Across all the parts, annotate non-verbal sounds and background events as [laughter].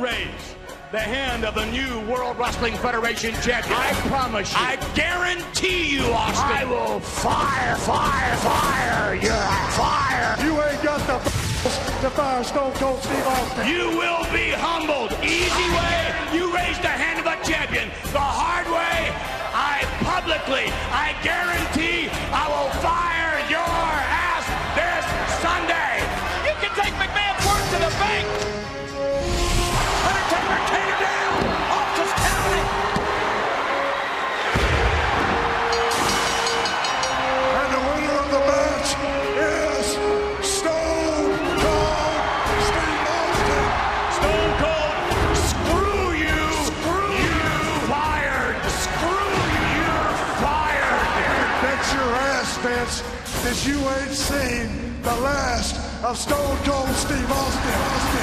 raise the hand of the new World Wrestling Federation champion. I promise you. I guarantee you, Austin. I will fire, fire, fire. You're fire. You ain't got the to fire Stone Cold Steve Austin. You will be humbled. Easy way. You raise the hand of a champion. The hard way. I publicly, I guarantee, that you ain't seen the last of Stone Cold Steve. Austin. Austin.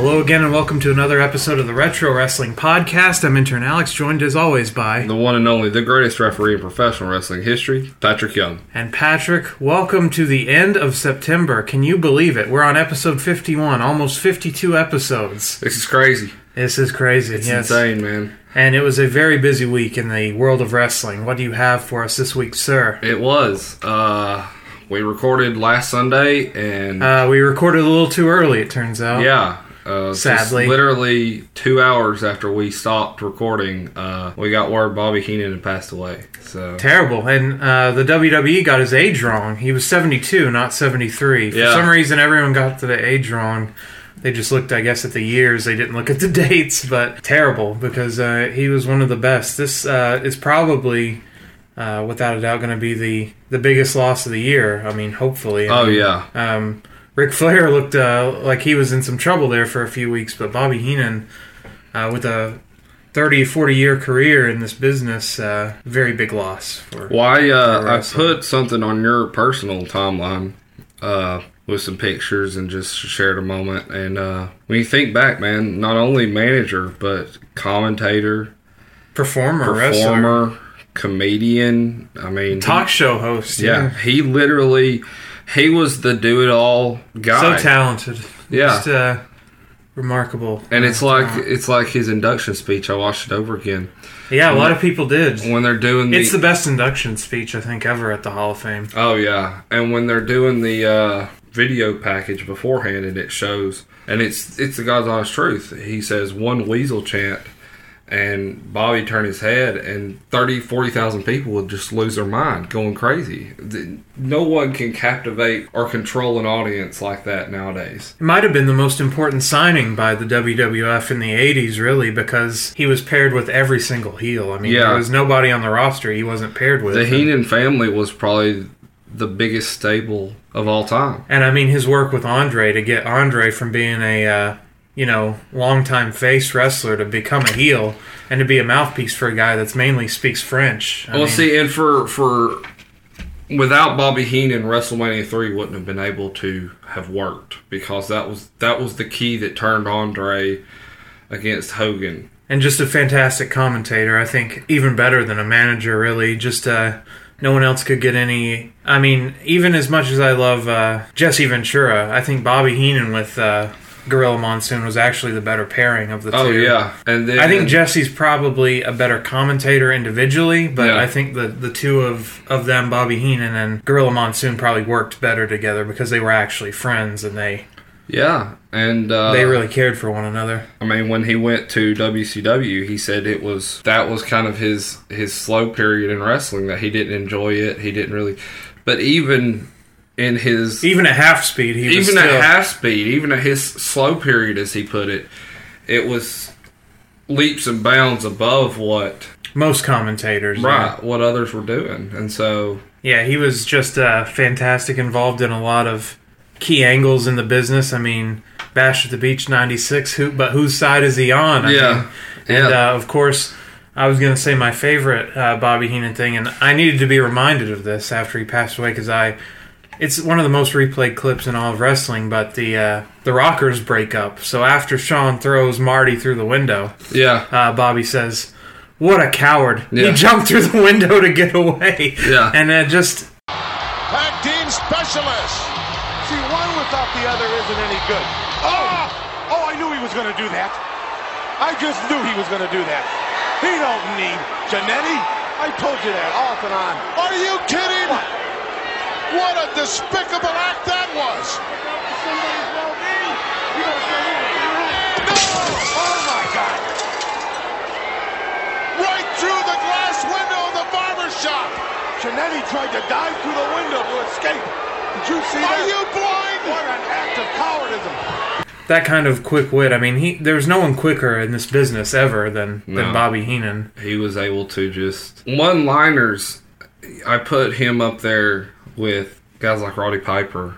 Hello again, and welcome to another episode of the Retro Wrestling Podcast. I'm intern Alex, joined as always by the one and only, the greatest referee in professional wrestling history, Patrick Young. and Patrick. Welcome to the end of September. Can you believe it? We're on episode 51, almost 52 episodes. This is crazy. This is crazy. It's yes. insane, man. And it was a very busy week in the world of wrestling. What do you have for us this week, sir? It was. Uh, we recorded last Sunday, and Uh, we recorded a little too early, it turns out. yeah. Uh, Sadly. literally two hours after we stopped recording, uh, we got word Bobby Heenan had passed away. So Terrible. And uh, the WWE got his age wrong. He was 72, not 73. For Yeah. some reason, everyone got the age wrong. They just looked, I guess, at the years. They didn't look at the [laughs] dates. But terrible because uh, he was one of the best. This uh, is probably, uh, without a doubt, going to be the, the biggest loss of the year. I mean, hopefully. Oh yeah, Um, Ric Flair looked uh, like he was in some trouble there for a few weeks, but Bobby Heenan, uh, with a 30, 40 year career in this business, uh, very big loss. For, Why uh, For I put something on your personal timeline uh, with some pictures and just shared a moment. And uh, when you think back, man, not only manager but commentator, performer, wrestler, performer, comedian. I mean, talk show host. yeah, he literally he was the do it all guy. so talented. Yeah. Just, uh, remarkable. and it's like it's like his induction speech. I watched it over again yeah, a lot of people did. when they're doing the. It's the best induction speech I think ever at the Hall of Fame. Oh yeah, and when they're doing the uh, video package beforehand, and it shows, and it's it's the God's honest truth. He says one weasel chant, and Bobby turned his head, and 30, 40,000 people would just lose their mind, going crazy. No one can captivate or control an audience like that nowadays. It might have been the most important signing by the WWF in the 80s, really, because he was paired with every single heel. I mean, Yeah. there was nobody on the roster he wasn't paired with. The Heenan family was probably the biggest stable of all time. And I mean, his work with Andre to get Andre from being a, uh, you know, longtime face wrestler to become a heel and to be a mouthpiece for a guy that's mainly speaks French. I well, mean, see, and for for without Bobby Heenan, WrestleMania three wouldn't have been able to have worked because that was that was the key that turned Andre against Hogan. and just a fantastic commentator. I think even better than a manager, really. Just uh, no one else could get any. I mean, even as much as I love uh, Jesse Ventura, I think Bobby Heenan with uh, Gorilla Monsoon was actually the better pairing of the two. Oh yeah, and then I think Jesse's probably a better commentator individually, but Yeah. I think the the two of, of them, Bobby Heenan and Gorilla Monsoon, probably worked better together because they were actually friends and they Yeah, and uh, they really cared for one another. I mean, when he went to WCW, he said it was that was kind of his his slow period in wrestling that he didn't enjoy it. He didn't really, but even in his Even at half speed, he was even still, at half speed, even at his slow period, as he put it, it was leaps and bounds above what most commentators. right what others were doing, and so Yeah, he was just uh, fantastic, involved in a lot of key angles in the business. I mean, Bash at the Beach '96. Who, but whose side is he on? I Yeah. mean, and Yeah. uh, of course, I was going to say my favorite uh, Bobby Heenan thing, and I needed to be reminded of this after he passed away because I. It's one of the most replayed clips in all of wrestling, but the uh, the Rockers break up. So after Shawn throws Marty through the window, yeah, uh, Bobby says, "What a coward! Yeah. He jumped through the window to get away." Yeah. and uh, just Tag team specialists. See, one without the other isn't any good. Oh! Oh, I knew he was going to do that. I just knew he was going to do that. He don't need Jannetty. I told you that off and on. Are you kidding? What a despicable act that was. No! Oh, my God. Right through the glass window of the barber shop. Jannetty tried to dive through the window to escape. Did you see that? Are you blind? What an act of cowardism. that kind of quick wit. I mean, he there's no one quicker in this business ever than No. than Bobby Heenan. he was able to just one liners. I put him up there with guys like Roddy Piper.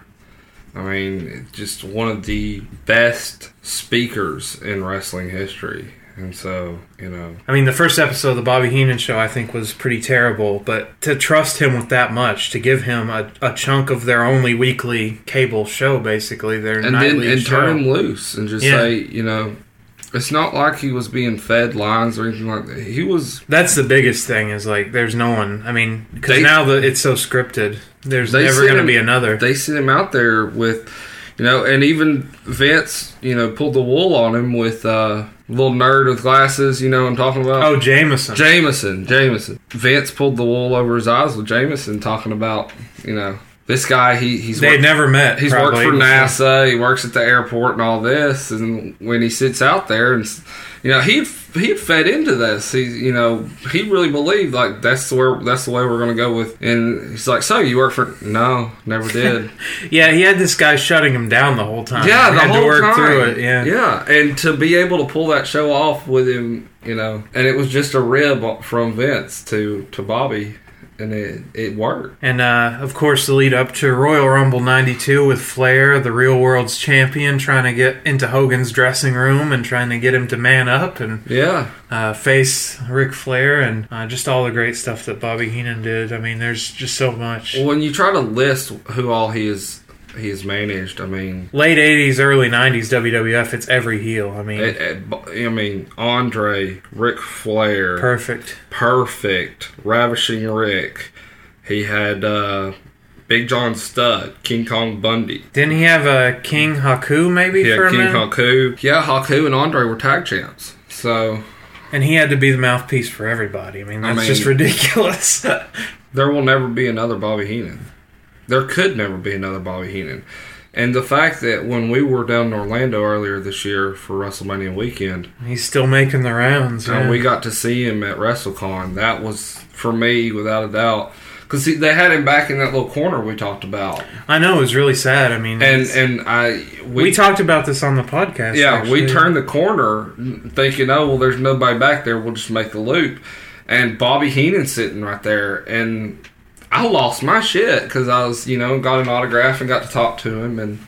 I mean, just one of the best speakers in wrestling history. And so, you know, I mean, the first episode of the Bobby Heenan show I think was pretty terrible, but to trust him with that much, to give him a, a chunk of their only weekly cable show, basically their and then and show. turn him loose and just Yeah. say, you know, it's not like he was being fed lines or anything like that. He was. That's the biggest thing is like there's no one. I mean, because now that it's so scripted, there's They never going to be another. They sent him out there with, you know, and even Vince, you know, pulled the wool on him with uh, little nerd with glasses. You know, I'm talking about. oh, Jameson. Jameson, Jameson. Vince pulled the wool over his eyes with Jameson, talking about, you know, this guy. He he's they worked, never met. he's probably. worked for NASA. He works at the airport and all this. And when he sits out there, and you know, he he fed into this. He you know he really believed like that's where that's the way we're gonna go with. And he's like, so you work for? No, never [laughs] did. Yeah, he had this guy shutting him down the whole time. Yeah, He the whole to work time. through it. Yeah, yeah, and to be able to pull that show off with him, you know, and it was just a rib from Vince to to Bobby, and it it worked. And uh, of course, the lead up to Royal Rumble '92 with Flair, the real world's champion, trying to get into Hogan's dressing room and trying to get him to man up and Yeah, uh, face Ric Flair, and uh, just all the great stuff that Bobby Heenan did. I mean, there's just so much. when you try to list who all he is he has managed, I mean, Late '80s, early '90s WWF, it's every heel. I mean, it, it, I mean Andre, Ric Flair, perfect. perfect, ravishing Rick. He had uh, Big John Studd, King Kong Bundy. Didn't he have a King Haku maybe He for had a King minute? Haku. Yeah, Haku and Andre were tag champs. So And he had to be the mouthpiece for everybody. I mean, I that's mean- just ridiculous. [laughs] there will never be another Bobby Heenan. There could never be another Bobby Heenan. And the fact that when we were down in Orlando earlier this year for WrestleMania weekend, He's still making the rounds. and yeah. we got to see him at WrestleCon, that was for me without a doubt. Because they had him back in that little corner we talked about, I know it was really sad. I mean, and and I we, talked about this on the podcast. Yeah, actually. we turned the corner thinking, oh, well, there's nobody back there. We'll just make the loop. And Bobby Heenan sitting right there. And I lost my shit because I was, you know, got an autograph and got to talk to him. And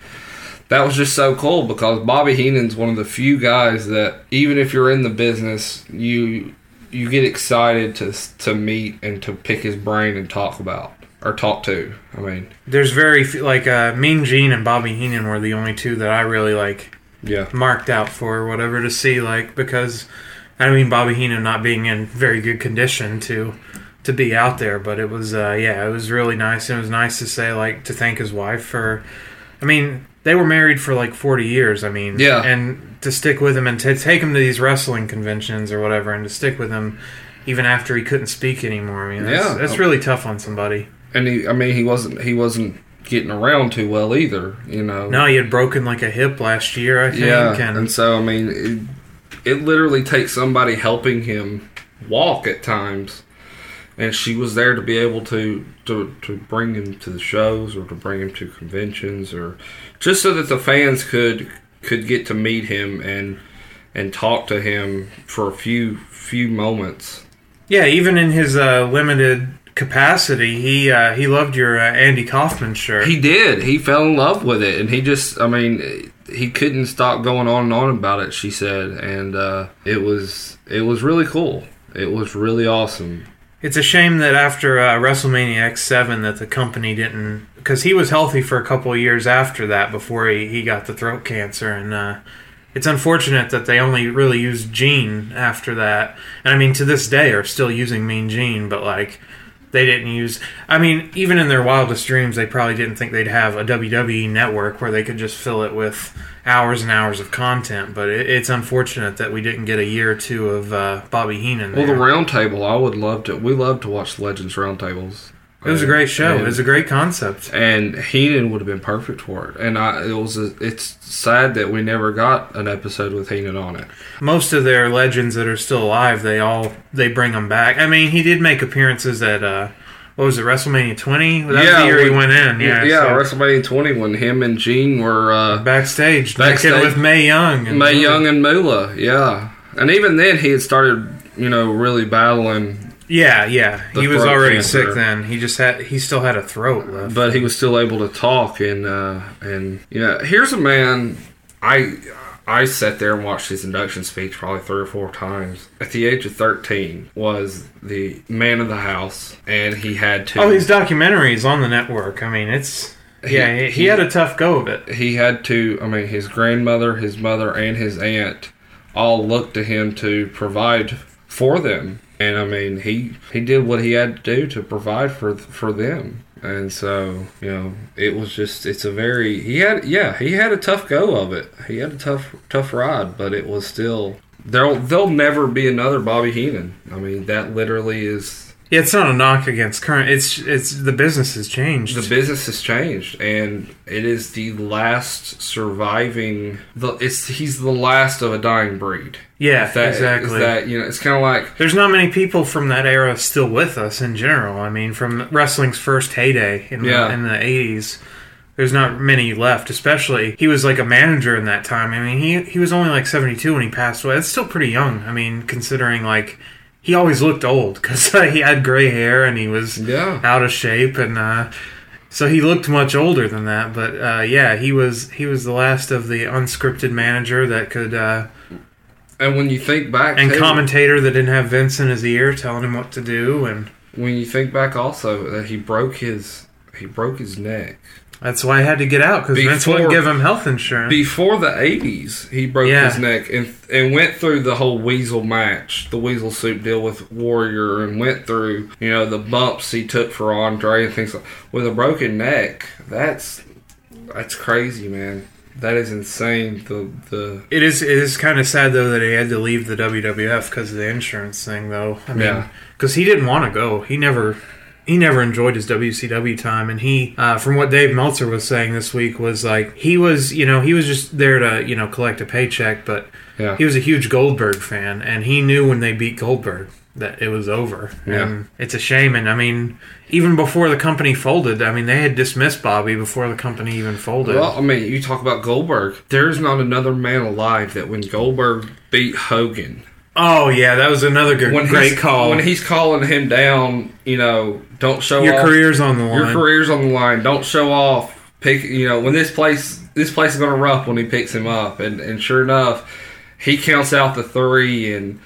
that was just so cool because Bobby Heenan's one of the few guys that, even if you're in the business, you you get excited to to meet and to pick his brain and talk about or talk to. I mean, There's very few, like uh, Mean Gene and Bobby Heenan were the only two that I really like yeah. marked out for or whatever to see. Like because I mean Bobby Heenan not being in very good condition to to be out there, but it was uh, yeah, it was really nice. and It was nice to say like to thank his wife for. I mean, they were married for like 40 years. I mean, Yeah. and to stick with him and to take him to these wrestling conventions or whatever, and to stick with him even after he couldn't speak anymore. I mean, that's, Yeah. that's really tough on somebody. and he, I mean, he wasn't he wasn't getting around too well either. You know. No, he had broken like a hip last year, I think. Yeah, and, and so I mean, it, it literally takes somebody helping him walk at times, and she was there to be able to to to bring him to the shows or to bring him to conventions or just so that the fans could could get to meet him and and talk to him for a few few moments. yeah, even in his uh, limited capacity, he uh, he loved your uh, Andy Kaufman shirt. He did. He fell in love with it, and he just, I mean, he couldn't stop going on and on about it. She said, and uh, it was it was really cool. It was really awesome. It's a shame that after uh, WrestleMania X7 that the company didn't because he was healthy for a couple years after that before he, he got the throat cancer. And uh, it's unfortunate that they only really used Gene after that. And I mean to this day are still using Mean Gene but like they didn't use I mean even in their wildest dreams they probably didn't think they'd have a WWE network where they could just fill it with hours and hours of content but it, it's unfortunate that we didn't get a year or two of uh, Bobby Heenan Well, the roundtable, I would love to. We love to watch Legends roundtables. It was a great show. And- It was a great concept. and Heenan would have been perfect for it. And I, it was. A, it's sad that we never got an episode with Heenan on it. Most of their legends that are still alive, they all they bring them back. I mean, he did make appearances at uh, what was it, WrestleMania 20? That was the year he went in. Yeah, yeah. so WrestleMania 20 when him and Gene were uh, backstage, Backstage. with Mae Young. And Mae Young and Moolah. Yeah, and even then he had started, you know, really battling, Yeah, yeah. He was already cancer. sick then. He just had he still had a throat left. but he was still able to talk. And uh, and yeah, here's a man. I I sat there and watched his induction speech probably three or four times. At the age of 13, was the man of the house, and he had to. oh, his documentary is on the network. I mean, it's yeah. He, He- he had a tough go of it. he had to i mean his grandmother his mother and his aunt all looked to him to provide for them and i mean he he did what he had to do to provide for for them. And so you know it was just it's a very he had yeah he had a tough go of it. He had a tough tough ride but it was still there'll there'll never be another bobby heenan. I mean that literally is Yeah, it's not a knock against current. It's it's the business has changed. the business has changed and it is the last surviving the it's he's the last of a dying breed yeah, that- exactly. is that you know it's kind of like There's not many people from that era still with us in general. I mean, from wrestling's first heyday in, Yeah. in the 80s, there's not many left. Especially, he was like a manager in that time. I mean, he he was only like 72 when he passed away. That's still pretty young. I mean, considering like he always looked old because uh, he had gray hair and he was Yeah. out of shape and. uh so he looked much older than that, but uh, yeah, he was he was the last of the unscripted manager that could uh, and when you think back and too, commentator that didn't have Vince in his ear telling him what to do, and when you think back also that he broke his he broke his neck that's why I had to get out because Vince wouldn't give him health insurance. before the 80s he broke Yeah. his neck and and went through the whole weasel match the weasel suit deal with warrior and went through you know the bumps he took for andre and things like with a broken neck that's that's crazy man that is insane the the it is it is kind of sad though that he had to leave the WWF because of the insurance thing though. I mean, Yeah. because he didn't want to go. He never. He never enjoyed his WCW time, and he, uh, from what Dave Meltzer was saying this week, was like he was, you know, he was just there to, you know, collect a paycheck, but Yeah. he was a huge Goldberg fan, and he knew when they beat Goldberg that it was over. Yeah. And it's a shame, and I mean, even before the company folded, I mean, they had dismissed Bobby before the company even folded. Well, I mean, you talk about Goldberg. There's not another man alive that when Goldberg beat Hogan, oh yeah, that was another good, when great call. when he's calling him down, you know, don't show Your off. career's on the line. Your career's on the line. Don't show off. Pick, you know, when this place this place is going to rough when he picks him up, and and sure enough, he counts out the three, and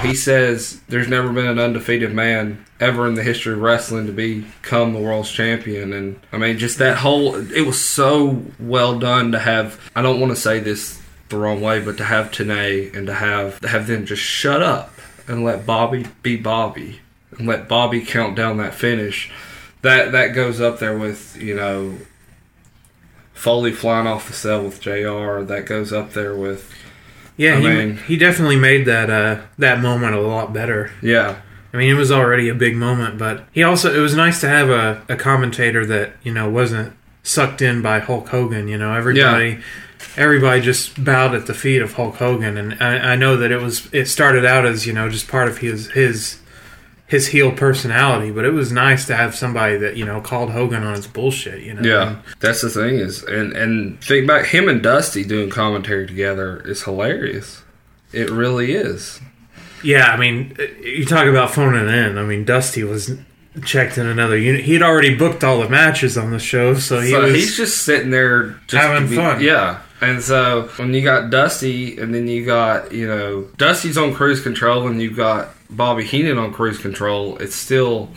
He says there's never been an undefeated man ever in the history of wrestling to become the world's champion. And I mean, just that whole, it was so well done to have, I don't want to say this the wrong way, but to have Tenay and to have, to have them just shut up and let Bobby be Bobby and let Bobby count down that finish. That, that goes up there with, you know, Foley flying off the cell with JR. That goes up there with, Yeah, I he, mean- he definitely made that uh, that moment a lot better. yeah, I mean, it was already a big moment, but he also it was nice to have a, a commentator that you know wasn't sucked in by Hulk Hogan. You know, everybody everybody just bowed at the feet of Hulk Hogan, and I, I know that it was it started out as you know just part of his his his heel personality, but it was nice to have somebody that you know called Hogan on his bullshit. You know, Yeah, that's the thing is, and and think back him and Dusty doing commentary together is hilarious. It really is. Yeah, I mean, uh, you talk about phoning in. I mean, Dusty was checked in another unit. He'd already booked all the matches on the show, so he so was. he's just sitting there, just Having be- fun. Yeah, and so when you got Dusty, and then you got you know Dusty's on cruise control, and you got Bobby Heenan on cruise control. It's still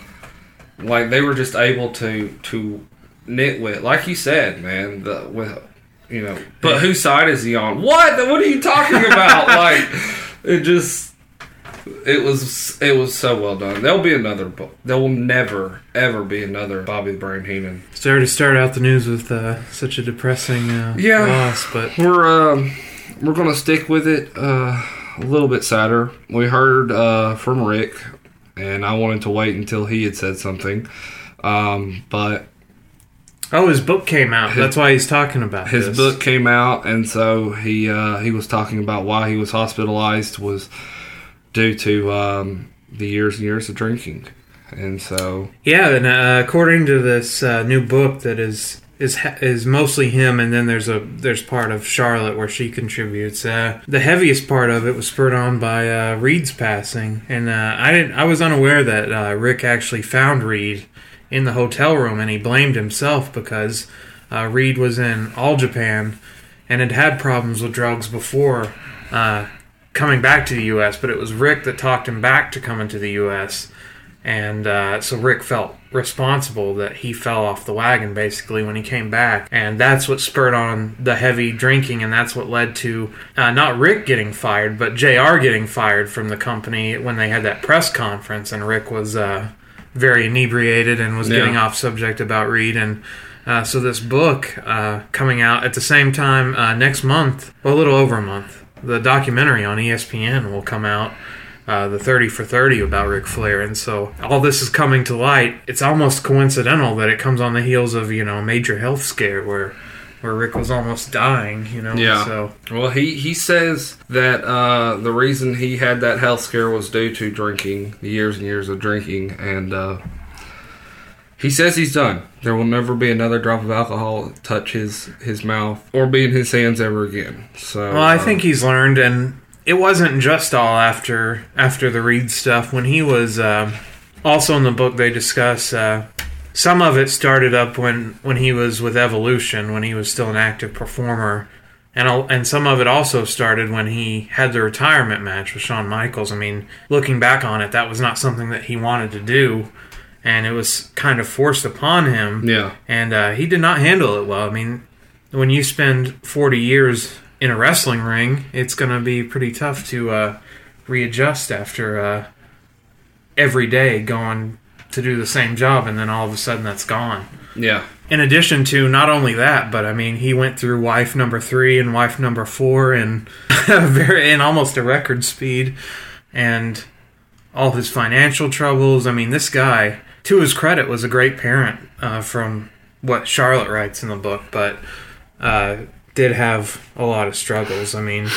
like they were just able to to nitwit, like you said, man. The with you know, but whose side is he on? What? What are you talking about? [laughs] like it just. It was it was so well done. There'll be another. There will never ever be another Bobby the Brain Heenan. Sorry to start out the news with uh, such a depressing uh, Yeah. loss, but We're um, we're gonna stick with it uh, a little bit sadder. We heard uh, from Ric, and I wanted to wait until he had said something, um, but oh, his book came out. That's why he's talking about his this. book came out, and so he uh, he was talking about why he was hospitalized was due to um, the years and years of drinking, and so Yeah, and uh, according to this uh, new book that is is is mostly him, and then there's a there's part of Charlotte where she contributes. Uh, the heaviest part of it was spurred on by uh, Reid's passing, and uh, I didn't I was unaware that uh, Ric actually found Reid in the hotel room, and he blamed himself because uh, Reed was in All Japan and had had problems with drugs before. Uh, coming back to the U.S., but it was Ric that talked him back to coming to the U.S. And uh, so Ric felt responsible that he fell off the wagon basically when he came back. And that's what spurred on the heavy drinking, and that's what led to uh, not Ric getting fired, but JR getting fired from the company when they had that press conference. And Rick was uh, very inebriated and was Yeah. getting off subject about Reid. And uh, so this book uh, coming out at the same time uh, next month, well, a little over a month. The documentary on ESPN will come out uh, the 30 for 30 about Ric Flair. And so all this is coming to light. It's almost coincidental that it comes on the heels of, you know, a major health scare where where Ric was almost dying, you know. Yeah. So Well, he, he says that uh, the reason he had that health scare was due to drinking, the years and years of drinking, and uh, he says he's done. There will never be another drop of alcohol touch his his mouth or be in his hands ever again. So, Well, I uh, think he's learned, and it wasn't just all after after the Reid stuff. When he was uh, also in the book, they discuss uh, some of it started up when when he was with Evolution, when he was still an active performer, and and some of it also started when he had the retirement match with Shawn Michaels. I mean, looking back on it, that was not something that he wanted to do. And it was kind of forced upon him yeah, and uh, he did not handle it well. I mean, when you spend 40 years in a wrestling ring, it's going to be pretty tough to uh, readjust after uh, every day going to do the same job, and then all of a sudden that's gone. yeah, In addition to not only that, but I mean, he went through wife number three and wife number four, and [laughs] very in almost a record speed, and all his financial troubles. I mean, this guy, to his credit, was a great parent uh, from what Charlotte writes in the book, but uh, did have a lot of struggles. I mean,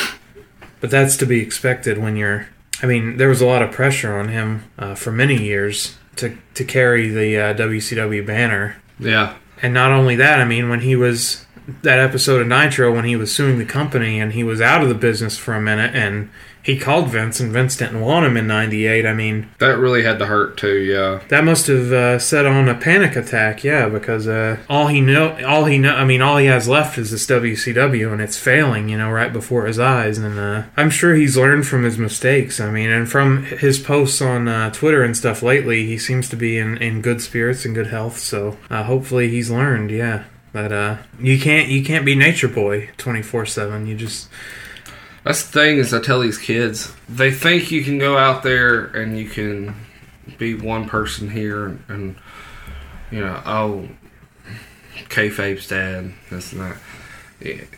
but that's to be expected when you're. I mean, there was a lot of pressure on him uh, for many years to to carry the uh, WCW banner, yeah, And not only that, I mean, when he was that episode of Nitro, when he was suing the company and he was out of the business for a minute, and he called Vince, and Vince didn't want him in '98. I mean, That really had to hurt too. Yeah. that must have uh, set on a panic attack, yeah, because uh, all he know, all he know, I mean, all he has left is this WCW, and it's failing, you know, right before his eyes. And uh, I'm sure he's learned from his mistakes. I mean, and from his posts on uh, Twitter and stuff lately, he seems to be in, in good spirits and good health. So uh, hopefully he's learned, yeah. But uh, you can't you can't be Nature Boy 24 seven. You just That's the thing is I tell these kids they think you can go out there and you can be one person here and, and you know oh kayfabe's dad this and that.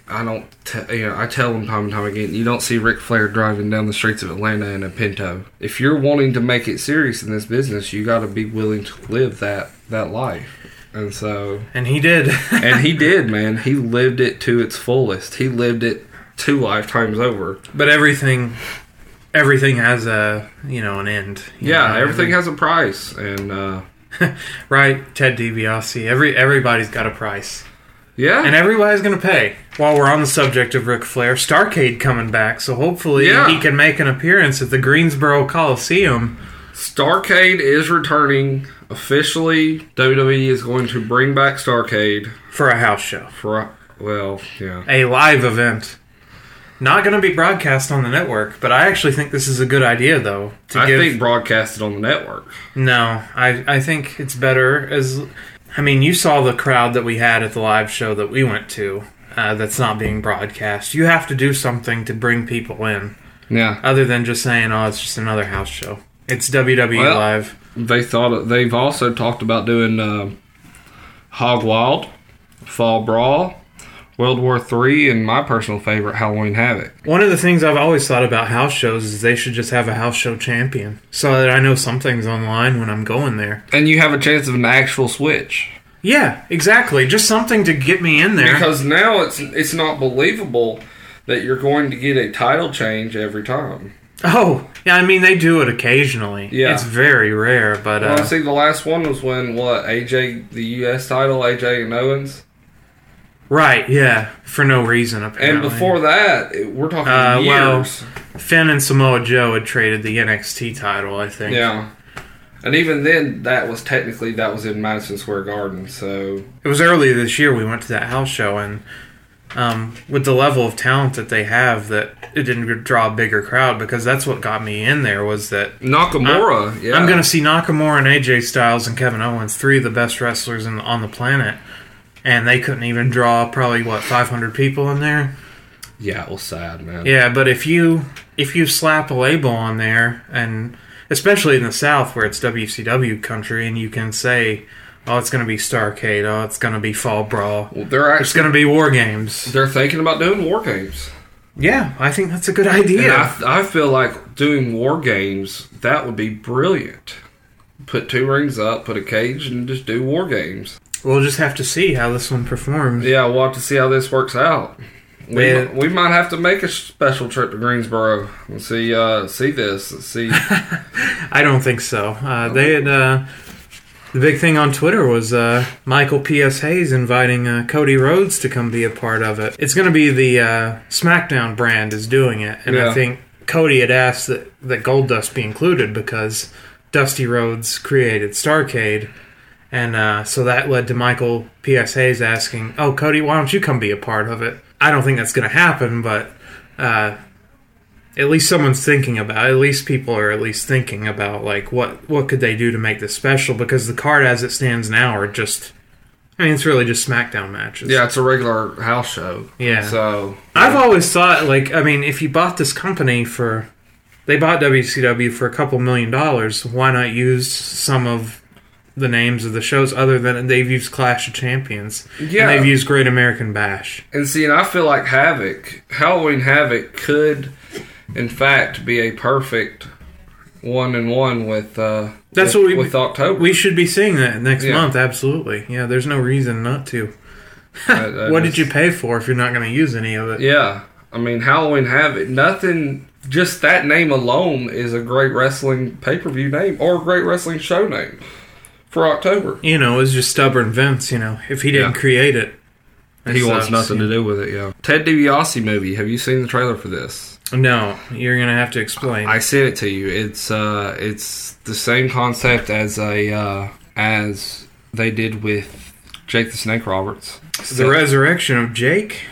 I don't te- you know I tell them time and time again you don't see Ric Flair driving down the streets of Atlanta in a Pinto. If you're wanting to make it serious in this business, you got to be willing to live that that life. And so and he did. and he [laughs] did, man. He lived it to its fullest. He lived it two lifetimes over. but everything everything has a you know an end. Yeah, everything has a price, and uh, [laughs] right. Ted DiBiase. Every everybody's got a price. yeah, And everybody's going to pay. While we're on the subject of Ric Flair, Starcade coming back, so hopefully Yeah. he can make an appearance at the Greensboro Coliseum. Starcade is returning officially. WWE is going to bring back Starcade For a house show, for a- well, yeah, a live event. Not going to be broadcast on the network, but I actually think this is a good idea, though. To I give, think broadcasted on the network. no, I I think it's better as. I mean, you saw the crowd that we had at the live show that we went to. Uh, that's not being broadcast. You have to do something to bring people in, Yeah, other than just saying, "Oh, it's just another house show." It's WWE Well- live. they thought they've also talked about doing uh, Hog Wild, Fall Brawl, World War Three, and my personal favorite, Halloween Havoc. One of the things I've always thought about house shows is they should just have a house show champion, so that I know something's online when I'm going there. And you have a chance of an actual switch. Yeah, exactly. Just something to get me in there. Because now it's it's not believable that you're going to get a title change every time. oh, yeah. I mean, they do it occasionally. Yeah. it's very rare, but Well, I uh, see the last one was when what AJ the U.S. title AJ and Owens, right, yeah, for no reason apparently. and before that we're talking Uh, well, years. Finn and Samoa Joe had traded the NXT title, I think. yeah, and even then that was technically that was in Madison Square Garden. So It was earlier this year we went to that house show, and um, with the level of talent that they have, that it didn't draw a bigger crowd because that's what got me in there was that Nakamura, yeah, I'm going to see Nakamura and AJ Styles and Kevin Owens, three of the best wrestlers in, on the planet, and they couldn't even draw probably what 500 people in there. yeah, it was sad, man. Yeah, but if you if you slap a label on there, and especially in the South where it's WCW country, and you can say, "Oh, it's going to be Starcade," "Oh, it's going to be Fall Brawl," Well, they're it's going to be War Games. they're thinking about doing war games. Yeah, I think that's a good idea. I, I feel like doing war games that would be brilliant. Put two rings up, put a cage, and just do war games. We'll just have to see how this one performs. Yeah, we'll have to see how this works out. We, Yeah. we might have to make a special trip to Greensboro and see uh, see this. See, [laughs] I don't think so. Uh, they had uh, the big thing on Twitter was uh, Michael P.S. Hayes inviting uh, Cody Rhodes to come be a part of it. It's going to be the uh, SmackDown brand is doing it, and Yeah. I think Cody had asked that that Goldust be included because Dusty Rhodes created Starcade. And uh, so that led to Michael P.S. Hayes asking, "Oh, Cody, why don't you come be a part of it?" I don't think that's going to happen, but uh, at least someone's thinking about. It. At least people are at least thinking about like what what could they do to make this special? Because the card as it stands now are just, I mean, it's really just SmackDown matches. yeah, it's a regular house show. Yeah. So I've always thought like I mean, if you bought this company for, they bought WCW for a couple million dollars. Why not use some of the names of the shows other than they've used Clash of Champions? Yeah. and they've used Great American Bash. and see, and I feel like Havoc, Halloween Havoc, could in fact be a perfect one and one with. Uh, That's with, what we with October. We should be seeing that next Yeah. month. Absolutely. Yeah. There's no reason not to. [laughs] I- I what did you pay for if you're not going to use any of it? Yeah, I mean Halloween Havoc. Nothing. Just that name alone is a great wrestling pay per view name or a great wrestling show name for October. You know, it was just stubborn Vince. You know, if he didn't Yeah. create it, He it wants nothing you to do with it. Yeah. Ted DiBiase movie. Have you seen the trailer for this? No, you're gonna have to explain. I sent it to you. It's uh, it's the same concept as a uh, as they did with Jake the Snake Roberts. the resurrection of Jake.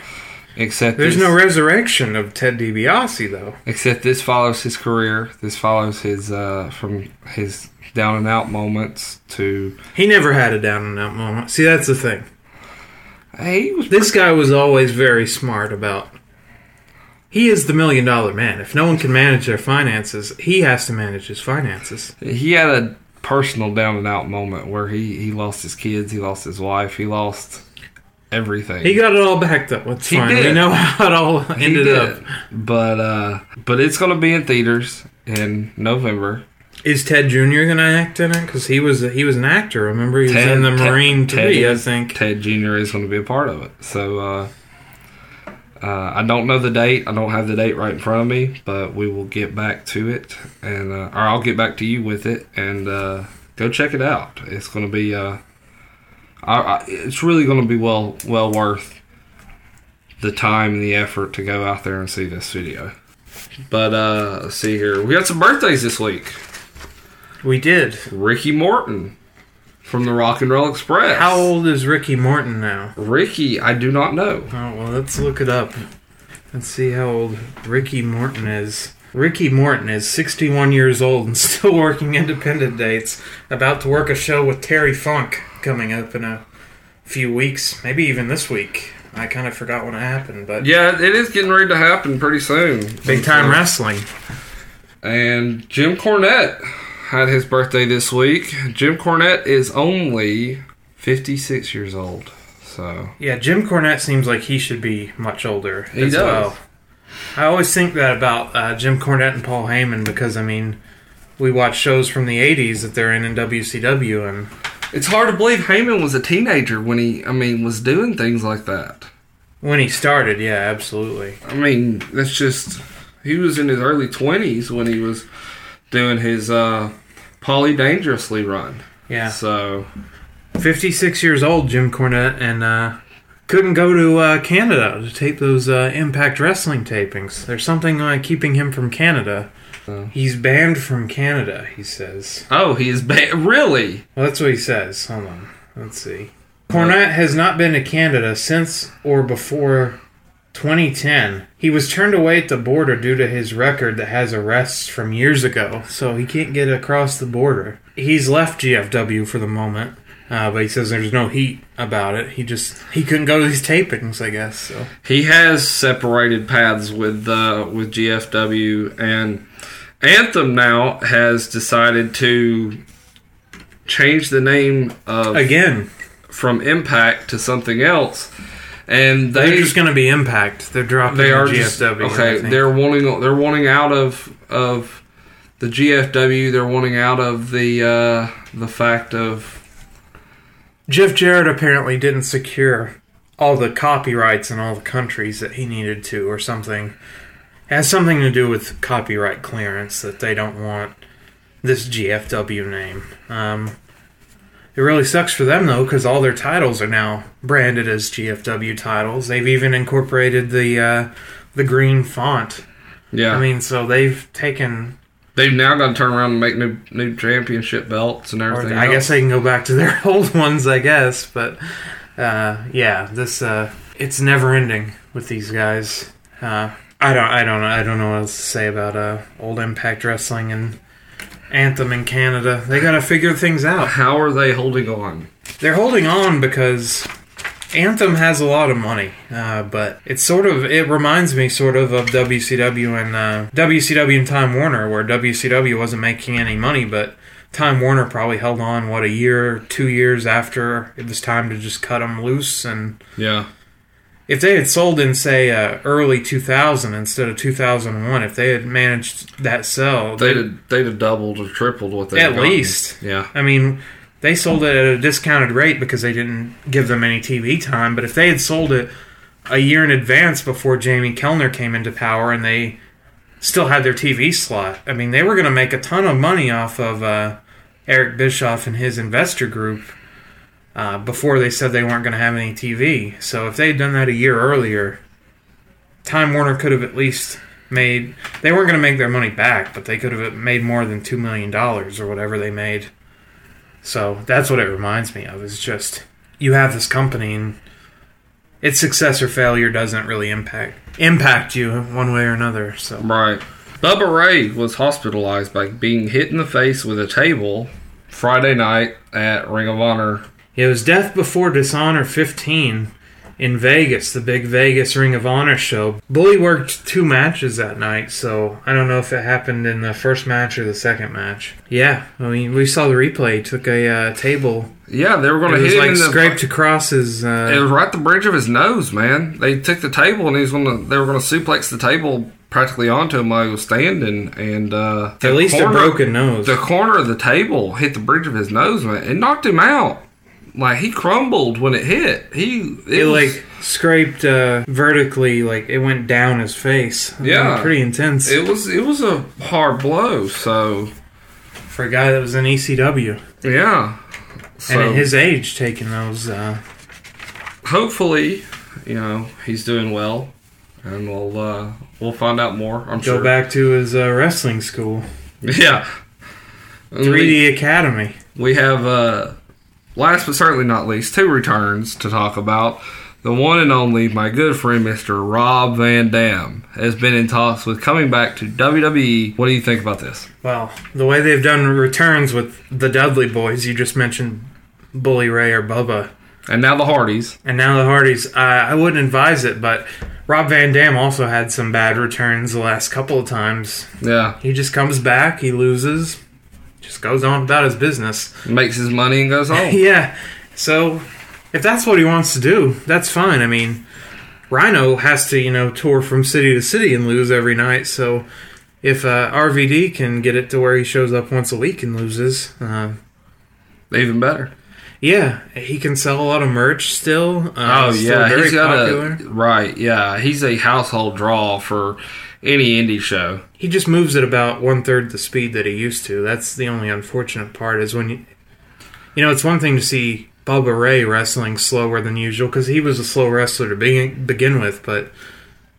Except There's this, no resurrection of Ted DiBiase though. except this follows his career. This follows his uh, from his down and out moments to He never had a down and out moment. See, that's the thing. he was This guy was always very smart about. He is the million dollar man. If no one can manage their finances, he has to manage his finances. he had a personal down and out moment where he he lost his kids, he lost his wife, he lost everything. He got it all back though. It's He fine. We know how it all ended up. But uh, but it's gonna be in theaters in November. Is Ted Jr. gonna act in it? Because he was he was an actor. Remember, he was in the Ted- Marine Ted Three, I think. Ted Jr. is going to be a part of it. So uh, uh, I don't know the date. I don't have the date right in front of me, but we will get back to it, and uh, or I'll get back to you with it, and uh, go check it out. It's going to be. I, I, it's really going to be well well worth the time and the effort to go out there and see this video. But uh, let's see here, we got some birthdays this week. We did. Ricky Morton from the Rock and Roll Express. How old is Ricky Morton now? Ricky, I do not know. Oh well, let's look it up. Let's see how old Ricky Morton is. Ricky Morton is 61 years old and [laughs] still working independent dates. About to work a show with Terry Funk coming up in a few weeks, maybe even this week. I kind of forgot when it happened, but Yeah, it is getting ready to happen pretty soon. big time wrestling. And Jim Cornette had his birthday this week. Jim Cornette is only 56 years old. So, Yeah, Jim Cornette seems like he should be much older He as does. well. I always think that about uh, Jim Cornette and Paul Heyman because I mean, we watch shows from the '80s that they're in in WCW, and it's hard to believe Heyman was a teenager when he, I mean, was doing things like that. when he started, yeah, absolutely. I mean, that's just, he was in his early 20s when he was doing his uh, Polly Dangerously run. Yeah, So, 56 years old, Jim Cornette, and uh, couldn't go to uh, Canada to tape those uh, Impact Wrestling tapings. There's something uh, keeping him from Canada. Oh. He's banned from Canada, he says. oh, he is ba- really? Well, that's what he says. Hold on. Let's see. Cornette has not been to Canada since or before 2010. He was turned away at the border due to his record that has arrests from years ago, so he can't get across the border. He's left GFW for the moment, uh, but he says there's no heat about it. He just he couldn't go to these tapings, I guess. So He has separated paths with uh, with GFW, and Anthem now has decided to change the name of again, from Impact to something else, and they they're just going to be Impact. They're dropping they the are GFW. just okay. They're wanting they're wanting out of of the GFW. They're wanting out of the uh, the fact of Jeff Jarrett apparently didn't secure all the copyrights in all the countries that he needed to, or something. It has something to do with copyright clearance that they don't want this GFW name. Um, it really sucks for them though, because all their titles are now branded as GFW titles. They've even incorporated the uh, the green font. yeah. I mean, so they've taken. they've now got to turn around and make new new championship belts and everything. I else. guess they can go back to their [laughs] old ones, I guess. But uh, yeah, this uh, it's never ending with these guys. Uh, I don't, I don't, I don't know what else to say about uh, old Impact Wrestling and Anthem in Canada. They got to figure things out. How are they holding on? They're holding on because Anthem has a lot of money, uh, but it's sort of it reminds me sort of of WCW and uh, WCW and Time Warner, where WCW wasn't making any money, but Time Warner probably held on what a year, two years after it was time to just cut them loose. And Yeah. If they had sold in say uh, early 2000 instead of 2001, if they had managed that sell, They'd have, they'd have doubled or tripled what they At least. Yeah. I mean, they sold it at a discounted rate because they didn't give them any TV time. But if they had sold it a year in advance before Jamie Kellner came into power and they still had their TV slot, I mean, they were going to make a ton of money off of uh, Eric Bischoff and his investor group uh, before they said they weren't going to have any TV. So if they had done that a year earlier, Time Warner could have at least made. They weren't going to make their money back, but they could have made more than two million dollars or whatever they made. So that's what it reminds me of. Is just you have this company and its success or failure doesn't really impact impact you one way or another. So Right. Bubba Ray was hospitalized by being hit in the face with a table Friday night at Ring of Honor. It was Death Before Dishonor 15 in Vegas, the big Vegas Ring of Honor show. Bully worked two matches that night, so I don't know if it happened in the first match or the second match. Yeah, I mean we saw the replay. He took a uh, table. Yeah, they were going to hit him like in the scraped across his. Uh, It was right the bridge of his nose, man. They took the table and he was going to. They were going to suplex the table practically onto him while he was standing, and uh, at least a broken nose. The corner of the table hit the bridge of his nose, man. It knocked him out. Like he crumbled when it hit. He it, it was- like scraped uh, vertically, like it went down his face. I mean, Yeah. pretty intense it was it was a hard blow. So for a guy that was in ECW yeah. So and at his age, taking those. Uh, hopefully, you know he's doing well, and we'll uh, we'll find out more. I'm sure. go sure. back to his uh, wrestling school, [laughs] Yeah. 3D Academy. We have, uh, last but certainly not least, two returns to talk about. The one and only, my good friend, Mr. Rob Van Dam, has been in talks with coming back to WWE. What do you think about this? Well, the way they've done returns with the Dudley Boys, you just mentioned Bully Ray or Bubba, And now the Hardys. and now the Hardys. Uh, I wouldn't advise it, but Rob Van Dam also had some bad returns the last couple of times. Yeah. He just comes back, he loses, just goes on about his business. Makes his money and goes home. [laughs] yeah. So if that's what he wants to do, that's fine. I mean, Rhino has to, you know, tour from city to city and lose every night. So if uh, RVD can get it to where he shows up once a week and loses, uh, Even better. yeah, he can sell a lot of merch still. Uh, Oh, still yeah. very He's got popular. a. Right. Yeah. He's a household draw for any indie show. He just moves at about one third the speed that he used to. That's the only unfortunate part is when you, you know, it's one thing to see Bubba Ray wrestling slower than usual because he was a slow wrestler to begin, begin with, but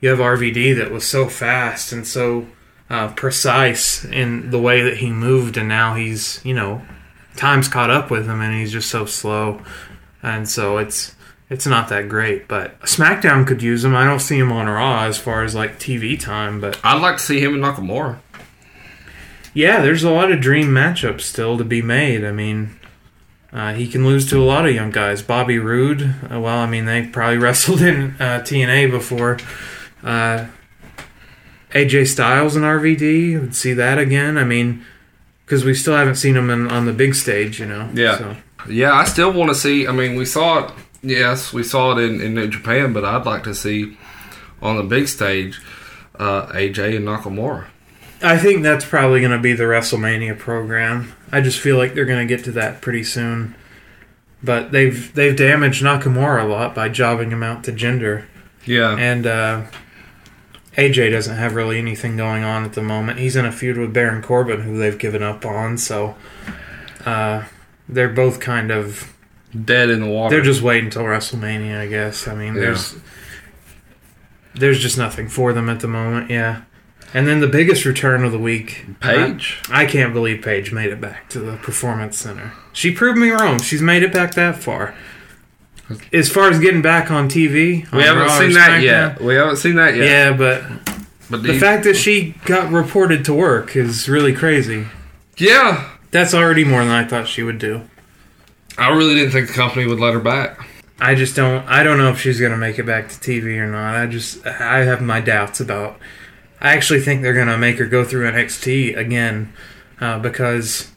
you have RVD that was so fast and so uh, precise in the way that he moved, and now he's, you know, time's caught up with him and he's just so slow, and so it's. It's not that great, but SmackDown could use him. I don't see him on Raw as far as like TV time, but I'd like to see him and Nakamura. yeah, there's a lot of dream matchups still to be made. I mean, uh, he can lose to a lot of young guys. Bobby Roode, uh, well, I mean, they probably [laughs] wrestled in uh, TNA before. Uh, AJ Styles and RVD, would see that again. I mean, because we still haven't seen him in, on the big stage, you know. Yeah. So, Yeah, I still want to see. I mean, we saw it. Yes, we saw it in, in New Japan, but I'd like to see on the big stage uh, AJ and Nakamura. I think that's probably going to be the WrestleMania program. I just feel like they're going to get to that pretty soon. But they've they've damaged Nakamura a lot by jobbing him out to Jinder. Yeah, And uh, AJ doesn't have really anything going on at the moment. He's in a feud with Baron Corbin, who they've given up on. So uh, they're both kind of dead in the water. they're just waiting until WrestleMania, I guess. I mean, there's there's just nothing for them at the moment. Yeah. And then the biggest return of the week, Paige. I, I can't believe Paige made it back to the Performance Center. She proved me wrong. She's made it back that far. As far as getting back on TV, we on haven't Raw seen that yet. We haven't seen that yet. Yeah, but but the you- fact that she got reported to work is really crazy. yeah, That's already more than I thought she would do. I really didn't think the company would let her back. I just don't. I don't know if she's gonna make it back to TV or not. I just. I have my doubts about. I actually think they're gonna make her go through NXT again, uh, because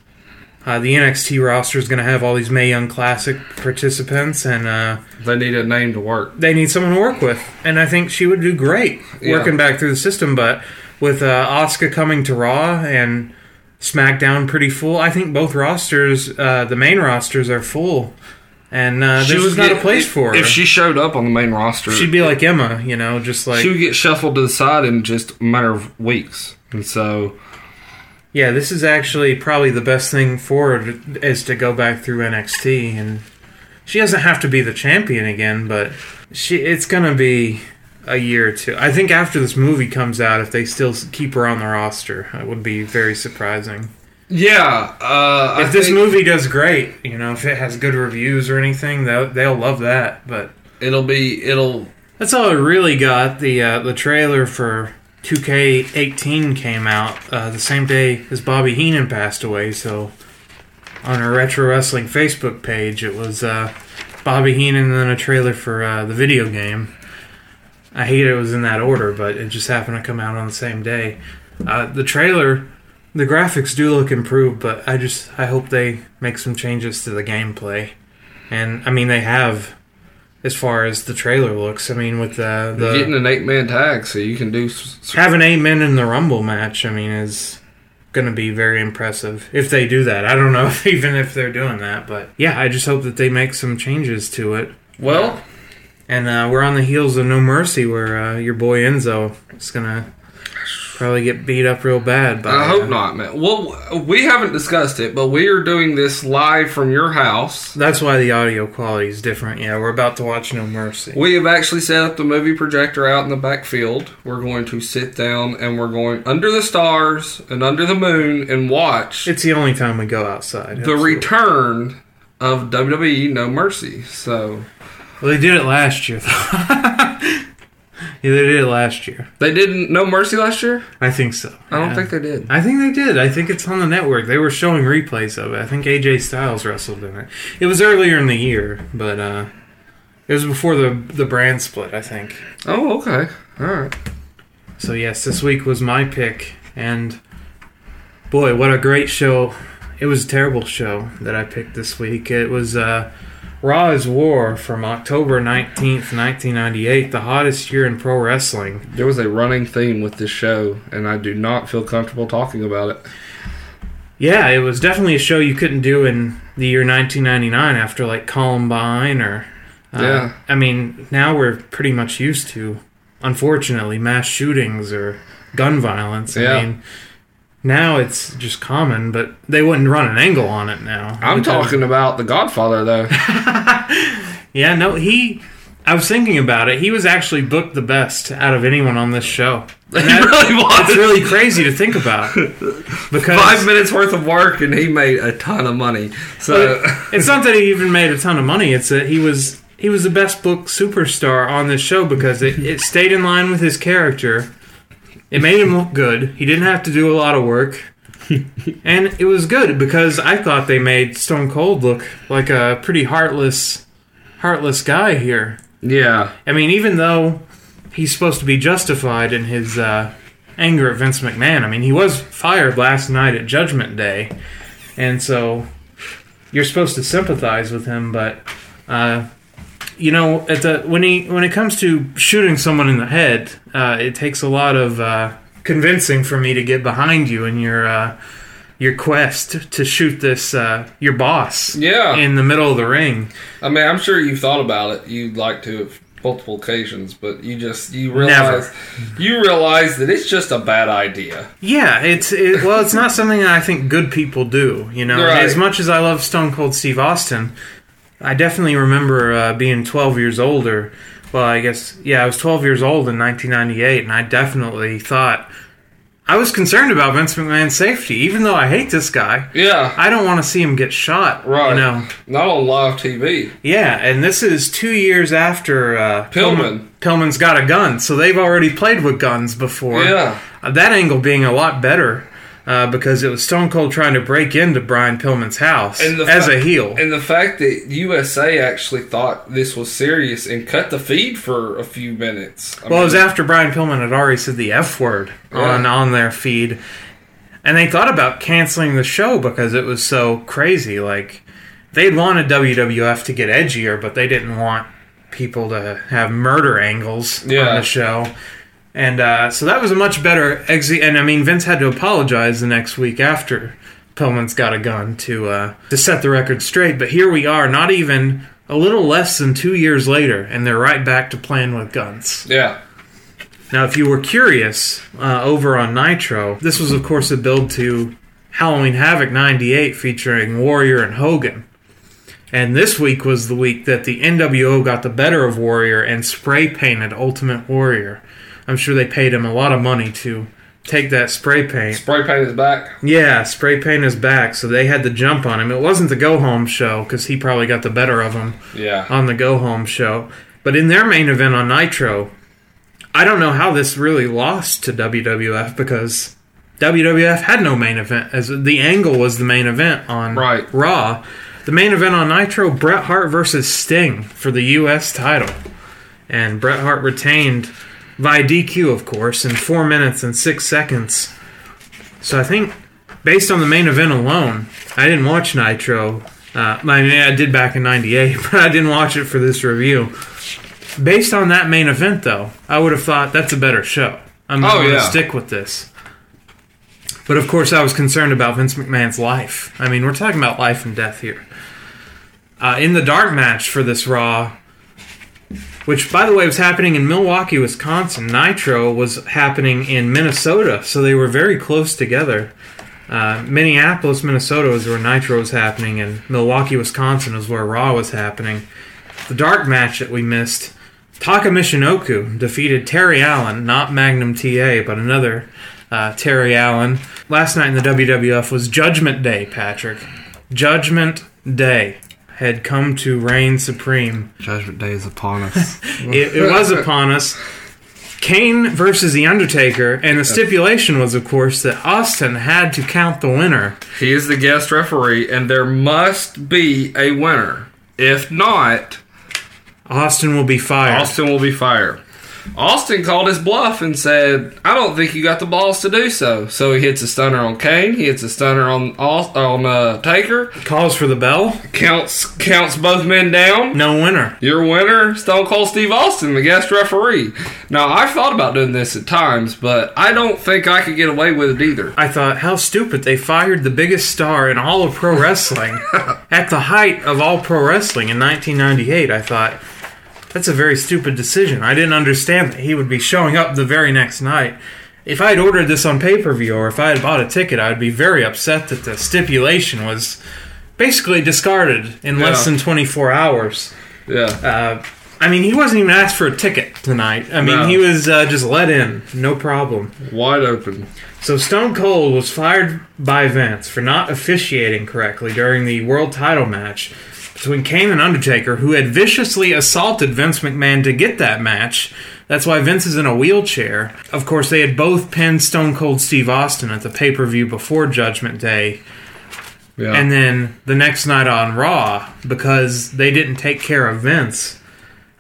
uh, the NXT roster is gonna have all these Mae Young Classic participants, and uh, They need a name to work. they need someone to work with. And I think she would do great Yeah. working back through the system. But with uh, Asuka coming to Raw and SmackDown pretty full, I think both rosters, uh, the main rosters, are full. And uh, there's just not a get- place for her. If she showed up on the main roster, She'd be like Emma, you know, just like she would get shuffled to the side in just a matter of weeks. And so, Yeah, this is actually probably the best thing for her to- is to go back through NXT, and she doesn't have to be the champion again, but she it's gonna be a year or two. I think after this movie comes out, if they still keep her on the roster, it would be very surprising. Yeah. Uh, I If this think movie does great, you know, if it has good reviews or anything, they'll, they'll love that. But it'll be it'll that's all I really got. The uh, the trailer for 2K18 came out uh, the same day as Bobby Heenan passed away. So on our Retro Wrestling Facebook page, it was uh, Bobby Heenan and then a trailer for uh, the video game. I hate it was in that order, but it just happened to come out on the same day. Uh, the trailer, the graphics do look improved, but I just I hope they make some changes to the gameplay. And I mean they have as far as the trailer looks. I mean with the, the getting an eight man tag, so you can do. having eight men in the Rumble match, I mean, is going to be very impressive if they do that. I don't know if, [laughs] even if they're doing that, but yeah, I just hope that they make some changes to it. Well, And uh, we're on the heels of No Mercy, where uh, your boy Enzo is going to probably get beat up real bad. By, I uh, hope not, man. Well, we haven't discussed it, but we are doing this live from your house. That's why the audio quality is different. Yeah, we're about to watch No Mercy. We have actually set up the movie projector out in the back field. We're going to sit down and we're going under the stars and under the moon and watch It's the only time we go outside. the absolutely. return of WWE No Mercy. So Well, they did it last year, though. [laughs] yeah, they did it last year. they didn't No Mercy last year. I think so. I don't Yeah. think they did. I think they did. I think it's on the network. They were showing replays of it. I think AJ Styles wrestled in it. It was earlier in the year, but uh, it was before the the brand split. I think. Oh, okay. All right. So yes, this week was my pick, and boy, what a great show! It was a terrible show that I picked this week. It was uh, Raw is War from October nineteenth, nineteen ninety eight, the hottest year in pro wrestling. There was a running theme with this show, and I do not feel comfortable talking about it. Yeah, it was definitely a show you couldn't do in the year 1999 after like Columbine or. Uh, Yeah. I mean, now we're pretty much used to, unfortunately, mass shootings or gun violence. Yeah. Mean, now it's just common, but they wouldn't run an angle on it now. I'm Because- talking about The Godfather, though. [laughs] Yeah, no, he. I was thinking about it. He was actually booked the best out of anyone on this show. [laughs] He that- really was. It's really crazy to think about because Five minutes worth of work, and he made a ton of money. So it's not that he even made a ton of money. It's that he was he was the best booked superstar on this show because it, it stayed in line with his character. It made him look good. He didn't have to do a lot of work. [laughs] and it was good because I thought they made Stone Cold look like a pretty heartless heartless guy here. yeah, I mean, even though he's supposed to be justified in his uh, anger at Vince McMahon, I mean, he was fired last night at Judgment Day, and so you're supposed to sympathize with him. But uh, you know, at the when he when it comes to shooting someone in the head, uh, it takes a lot of uh, convincing for me to get behind you in your. Uh, your quest to shoot this uh, your boss Yeah. in the middle of the ring I mean, I'm sure you've thought about it. You'd like to have multiple occasions, but you just you realize you realize that it's just a bad idea. Yeah, it's it, well, it's not something that I think good people do. You know, Right. as much as I love Stone Cold Steve Austin, I definitely remember uh, being 12 years older. well, I guess yeah, I was 12 years old in 1998, and I definitely thought I was concerned about Vince McMahon's safety, even though I hate this guy. Yeah, I don't want to see him get shot. right. You know. not on live TV. Yeah, and this is two years after uh, Pillman. Pillman's got a gun, so they've already played with guns before. Yeah. Uh, that angle being a lot better uh, because it was Stone Cold trying to break into Brian Pillman's house And as a heel. And the fact that USA actually thought this was serious and cut the feed for a few minutes. I well, it was after Brian Pillman had already said the F word on Yeah. on their feed, and they thought about canceling the show because it was so crazy. Like they'd wanted WWF to get edgier, but they didn't want people to have murder angles Yeah. on the show. And uh, so that was a much better exit. And I mean, Vince had to apologize the next week after Pillman's got a gun to uh, to set the record straight. But here we are, not even a little less than two years later, and they're right back to playing with guns. yeah, Now, if you were curious, uh, over on Nitro, this was, of course, a build to Halloween Havoc 98 featuring Warrior and Hogan. And this week was the week that the NWO got the better of Warrior and spray painted Ultimate Warrior. I'm sure they paid him a lot of money to take that spray paint. Spray paint his back. Yeah, spray paint his back, so they had to jump on him. It wasn't the go home show because he probably got the better of him Yeah. on the go home show. But in their main event on Nitro, I don't know how this really lost to WWF because WWF had no main event as the angle was the main event on Right. Raw. The main event on Nitro, Bret Hart versus Sting for the US title. And Bret Hart retained via DQ, of course, in 4 minutes and 6 seconds. So I think, based on the main event alone, I didn't watch Nitro. Uh, I mean, I did back in '98, [laughs] but I didn't watch it for this review. Based on that main event, though, I would have thought that's a better show. I'm Oh, going to yeah. stick with this. But of course, I was concerned about Vince McMahon's life. I mean, we're talking about life and death here. Uh, in the dark match for this Raw, which by the way was happening in Milwaukee, Wisconsin. Nitro was happening in Minnesota, so they were very close together. Uh, Minneapolis, Minnesota was where Nitro was happening, and Milwaukee, Wisconsin was where Raw was happening. The dark match that we missed, Taka Michinoku defeated Terry Allen, not Magnum TA, but another uh, Terry Allen. Last night in the WWF was Judgment Day, Patrick. Judgment Day had come to reign supreme. Judgment Day is upon us. [laughs] [laughs] It, it was upon us. Kane versus The Undertaker, and the stipulation was, of course, that Austin had to count the winner. he is the guest referee, and there must be a winner. If not, Austin will be fired. Austin will be fired. Austin called his bluff and said, "I don't think you got the balls to do so." So he hits a stunner on Kane. He hits a stunner on on uh, Taker. Calls for the bell. Counts counts both men down. No winner. Your winner, Stone Cold Steve Austin, the guest referee. Now I've thought about doing this at times, but I don't think I could get away with it either. I thought, how stupid. They fired the biggest star in all of pro wrestling [laughs] at the height of all pro wrestling in 1998. I thought, that's a very stupid decision. I didn't understand that he would be showing up the very next night. If I had ordered this on pay per view or if I had bought a ticket, I would be very upset that the stipulation was basically discarded in less than 24 hours. Yeah, Uh, I mean, he wasn't even asked for a ticket tonight. I mean, No. he was uh, just let in, no problem. wide open. So Stone Cold was fired by Vince for not officiating correctly during the world title match between Kane and Undertaker, who had viciously assaulted Vince McMahon to get that match. That's why Vince is in a wheelchair. Of course, they had both pinned Stone Cold Steve Austin at the pay per view before Judgment Day. Yeah, And then the next night on Raw, because they didn't take care of Vince,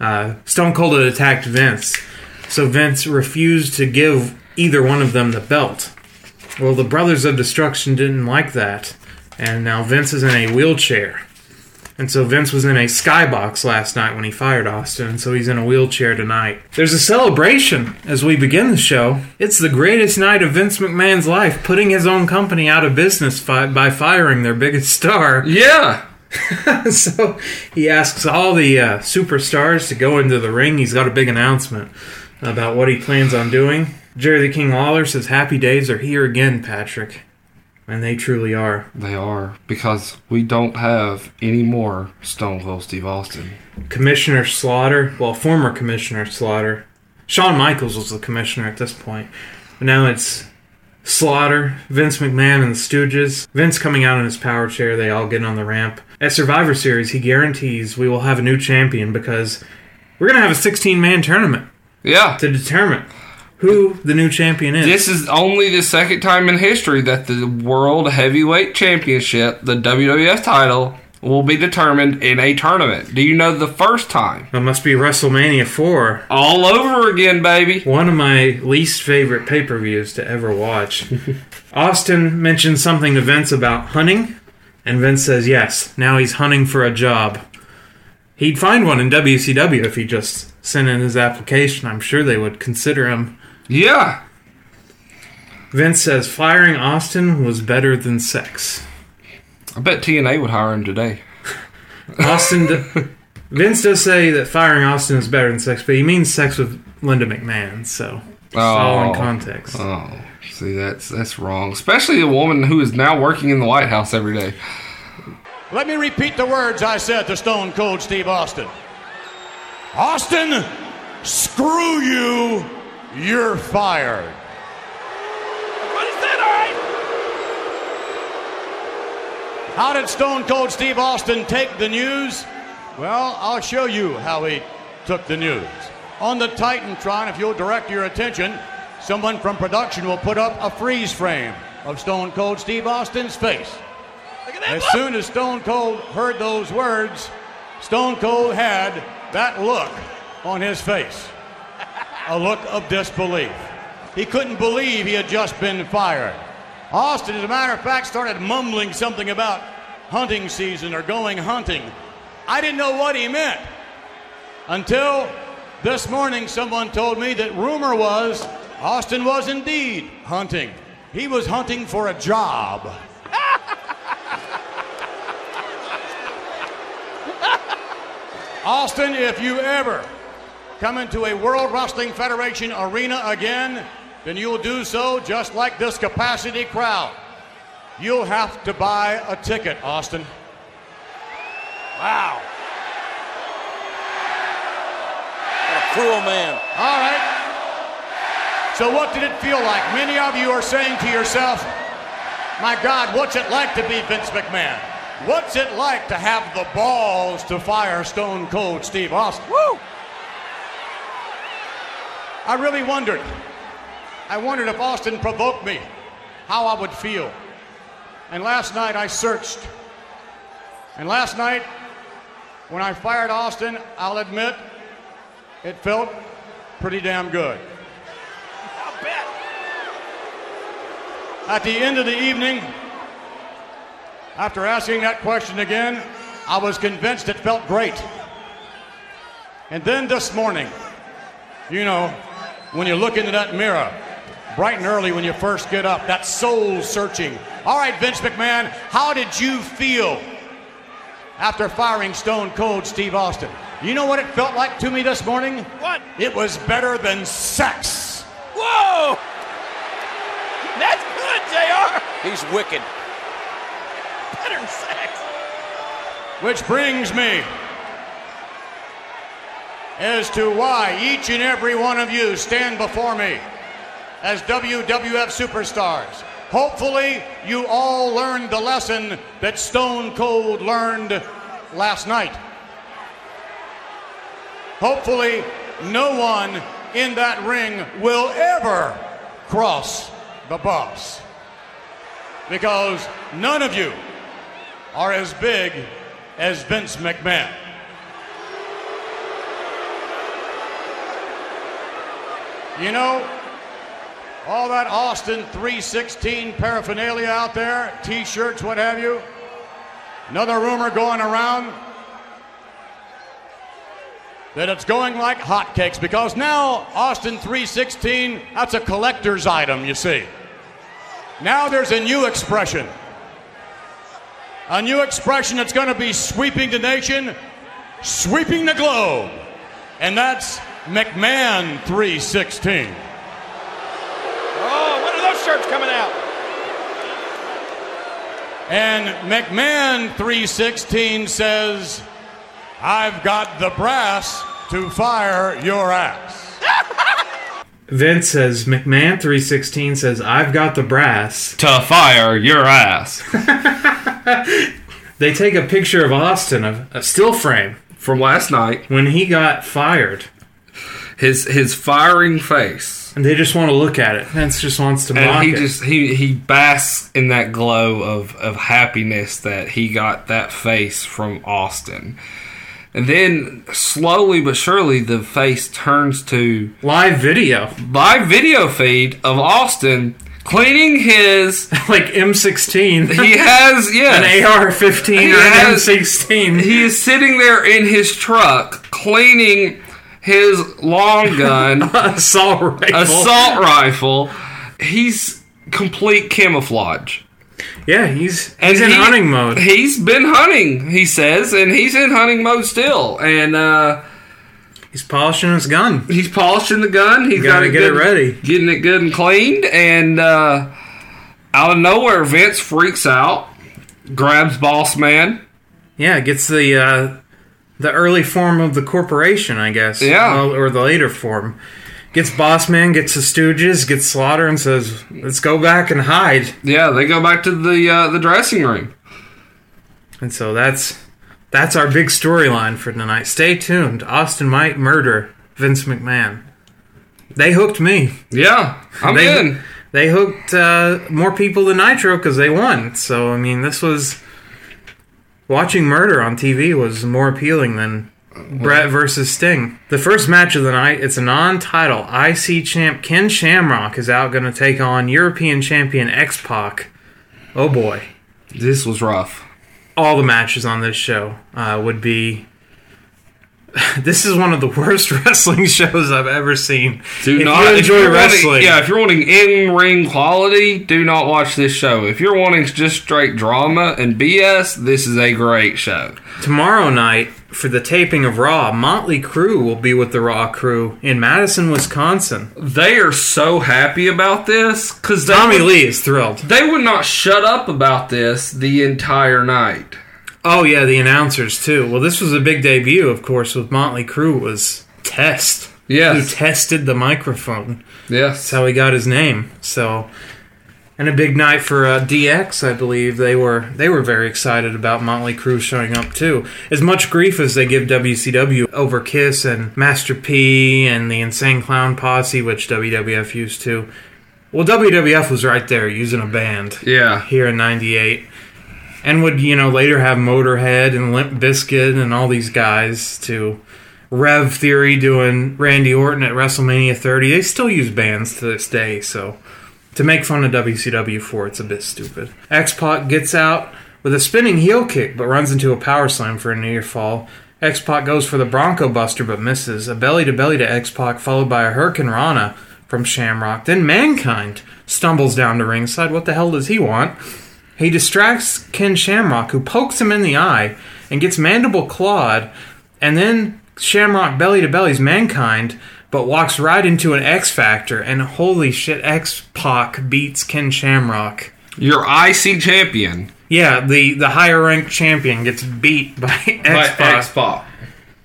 uh, Stone Cold had attacked Vince. So Vince refused to give either one of them the belt. Well, the Brothers of Destruction didn't like that. And now Vince is in a wheelchair. And so Vince was in a skybox last night when he fired Austin, so he's in a wheelchair tonight. There's a celebration as we begin the show. It's the greatest night of Vince McMahon's life, putting his own company out of business fi- by firing their biggest star. yeah. [laughs] so he asks all the uh, superstars to go into the ring. He's got a big announcement about what he plans on doing. Jerry the King Lawler says, Happy days are here again, Patrick. And they truly are. They are because we don't have any more Stone Cold Steve Austin. Commissioner Slaughter, well, former Commissioner Slaughter. Shawn Michaels was the commissioner at this point. But now it's Slaughter, Vince McMahon, and the Stooges. Vince coming out in his power chair, they all get on the ramp. At Survivor Series, he guarantees we will have a new champion because we're going to have a 16 man tournament Yeah, to determine who the new champion is. This is only the second time in history that the World Heavyweight Championship, the WWF title, will be determined in a tournament. Do you know the first time? It must be WrestleMania 4. All over again, baby. One of my least favorite pay per views to ever watch. [laughs] Austin mentions something to Vince about hunting, and Vince says yes. Now he's hunting for a job. He'd find one in WCW if he just sent in his application. I'm sure they would consider him. Yeah. Vince says firing Austin was better than sex. I bet TNA would hire him today. Austin. d- [laughs] Vince does say that firing Austin is better than sex, but he means sex with Linda McMahon, so it's all in Oh. context. Oh. See, that's that's wrong. Especially a woman who is now working in the White House every day. Let me repeat the words I said to Stone Cold Steve Austin. Austin, screw you. You're fired. What is that? All right. How did Stone Cold Steve Austin take the news? Well, I'll show you how he took the news. On the Titantron, if you'll direct your attention, someone from production will put up a freeze frame of Stone Cold Steve Austin's face. Look at that. As look. soon as Stone Cold heard those words, Stone Cold had that look on his face a look of disbelief. He couldn't believe he had just been fired. Austin, as a matter of fact, started mumbling something about hunting season or going hunting. I didn't know what he meant until this morning someone told me that rumor was Austin was indeed hunting. He was hunting for a job. [laughs] Austin, if you ever come into a World Wrestling Federation arena again, then you'll do so just like this capacity crowd. You'll have to buy a ticket, Austin. Wow. What a cruel man. All right. So, what did it feel like? Many of you are saying to yourself, my God, what's it like to be Vince McMahon? What's it like to have the balls to fire Stone Cold Steve Austin? Woo! I really wondered. I wondered if Austin provoked me, how I would feel. And last night I searched. And last night, when I fired Austin, I'll admit, it felt pretty damn good. I'll bet. At the end of the evening, after asking that question again, I was convinced it felt great. And then this morning, you know, when you look into that mirror, bright and early when you first get up, that soul searching. All right, Vince McMahon, how did you feel after firing Stone Cold Steve Austin? You know what it felt like to me this morning? What? It was better than sex. Whoa! That's good, JR. He's wicked. Better than sex. Which brings me as to why each and every one of you stand before me as WWF superstars. Hopefully, you all learned the lesson that Stone Cold learned last night. Hopefully, no one in that ring will ever cross the boss. Because none of you are as big as Vince McMahon. You know, all that Austin 316 paraphernalia out there, t shirts, what have you. Another rumor going around that it's going like hotcakes because now Austin 316, that's a collector's item, you see. Now there's a new expression. A new expression that's going to be sweeping the nation, sweeping the globe. And that's McMahon 316. Oh, when are those shirts coming out? And McMahon 316 says, I've got the brass to fire your ass. [laughs] Vince says McMahon three sixteen says I've got the brass. To fire your ass. [laughs] They take a picture of Austin, a, a still frame From last night, when he got fired, his his firing face. and they just want to look at it. Vince just wants to And he it. just he he basks in that glow of of happiness that he got that face from Austin. And then slowly but surely the face turns to live video, live video feed of Austin cleaning his [laughs] like M16. he has yeah an AR-15 or an M16. he is sitting there in his truck cleaning his long gun [laughs] assault rifle. assault rifle he's complete camouflage Yeah, he's And he's in he- hunting mode. He's been hunting, he says, and he's in hunting mode still. And uh, He's polishing his gun. He's polishing the gun. He's Gotta got get it good- ready. getting it good and cleaned. And uh, out of nowhere, Vince freaks out, grabs Boss Man. Yeah, gets the uh, the early form of the corporation, I guess. Yeah. Well, or the later form. Gets Boss Man, gets the Stooges, gets Slaughter, and says, "Let's go back and hide." Yeah, they go back to the uh, the dressing room. And so that's that's our big storyline for tonight. Stay tuned. Austin might murder Vince McMahon. They hooked me. Yeah, I'm They- in. They hooked uh, more people than Nitro because they won. So I mean, this was watching murder on TV was more appealing than Bret versus Sting. The first match of the night. It's a non-title IC champ. Ken Shamrock is out going to take on European champion X Pac. Oh boy. This was rough. all the matches on this show uh, would be. [laughs] This is one of the worst [laughs] wrestling shows I've ever seen. Do if not enjoy you're wanting- wrestling. yeah, if you're wanting in ring quality, do not watch this show. If you're wanting just straight drama and BS, this is a great show. Tomorrow night for the taping of Raw, Motley Crue will be with the Raw crew in Madison, Wisconsin. They are so happy about this because Tommy Lee is thrilled. they would not shut up about this the entire night. Oh yeah, the announcers too. Well, this was a big debut, of course, with Motley Crue was Test. Yes. Who tested the microphone. Yes. That's how he got his name. So, and a big night for uh, DX, I believe. They were they were very excited about Motley Crue showing up too. As much grief as they give WCW over Kiss and Master P and the Insane Clown Posse, which WWF used to. Well, WWF was right there using a band Yeah. here in '98, and would you know later have Motorhead and Limp Bizkit and all these guys to Rev Theory doing Randy Orton at WrestleMania 30. They still use bands to this day, so to make fun of WCW for it's a bit stupid. X Pac gets out with a spinning heel kick, but runs into a power slam for a near fall. X Pac goes for the Bronco Buster, but misses. A belly to belly to X Pac, followed by a Hurricane Rana from Shamrock. Then Mankind stumbles down to ringside. What the hell does he want? He distracts Ken Shamrock, who pokes him in the eye and gets mandible clawed, and then Shamrock belly to bellies Mankind, but walks right into an X Factor, and holy shit, X Pac beats Ken Shamrock. Your IC champion Yeah, the, the higher ranked champion gets beat by [laughs] X Pac.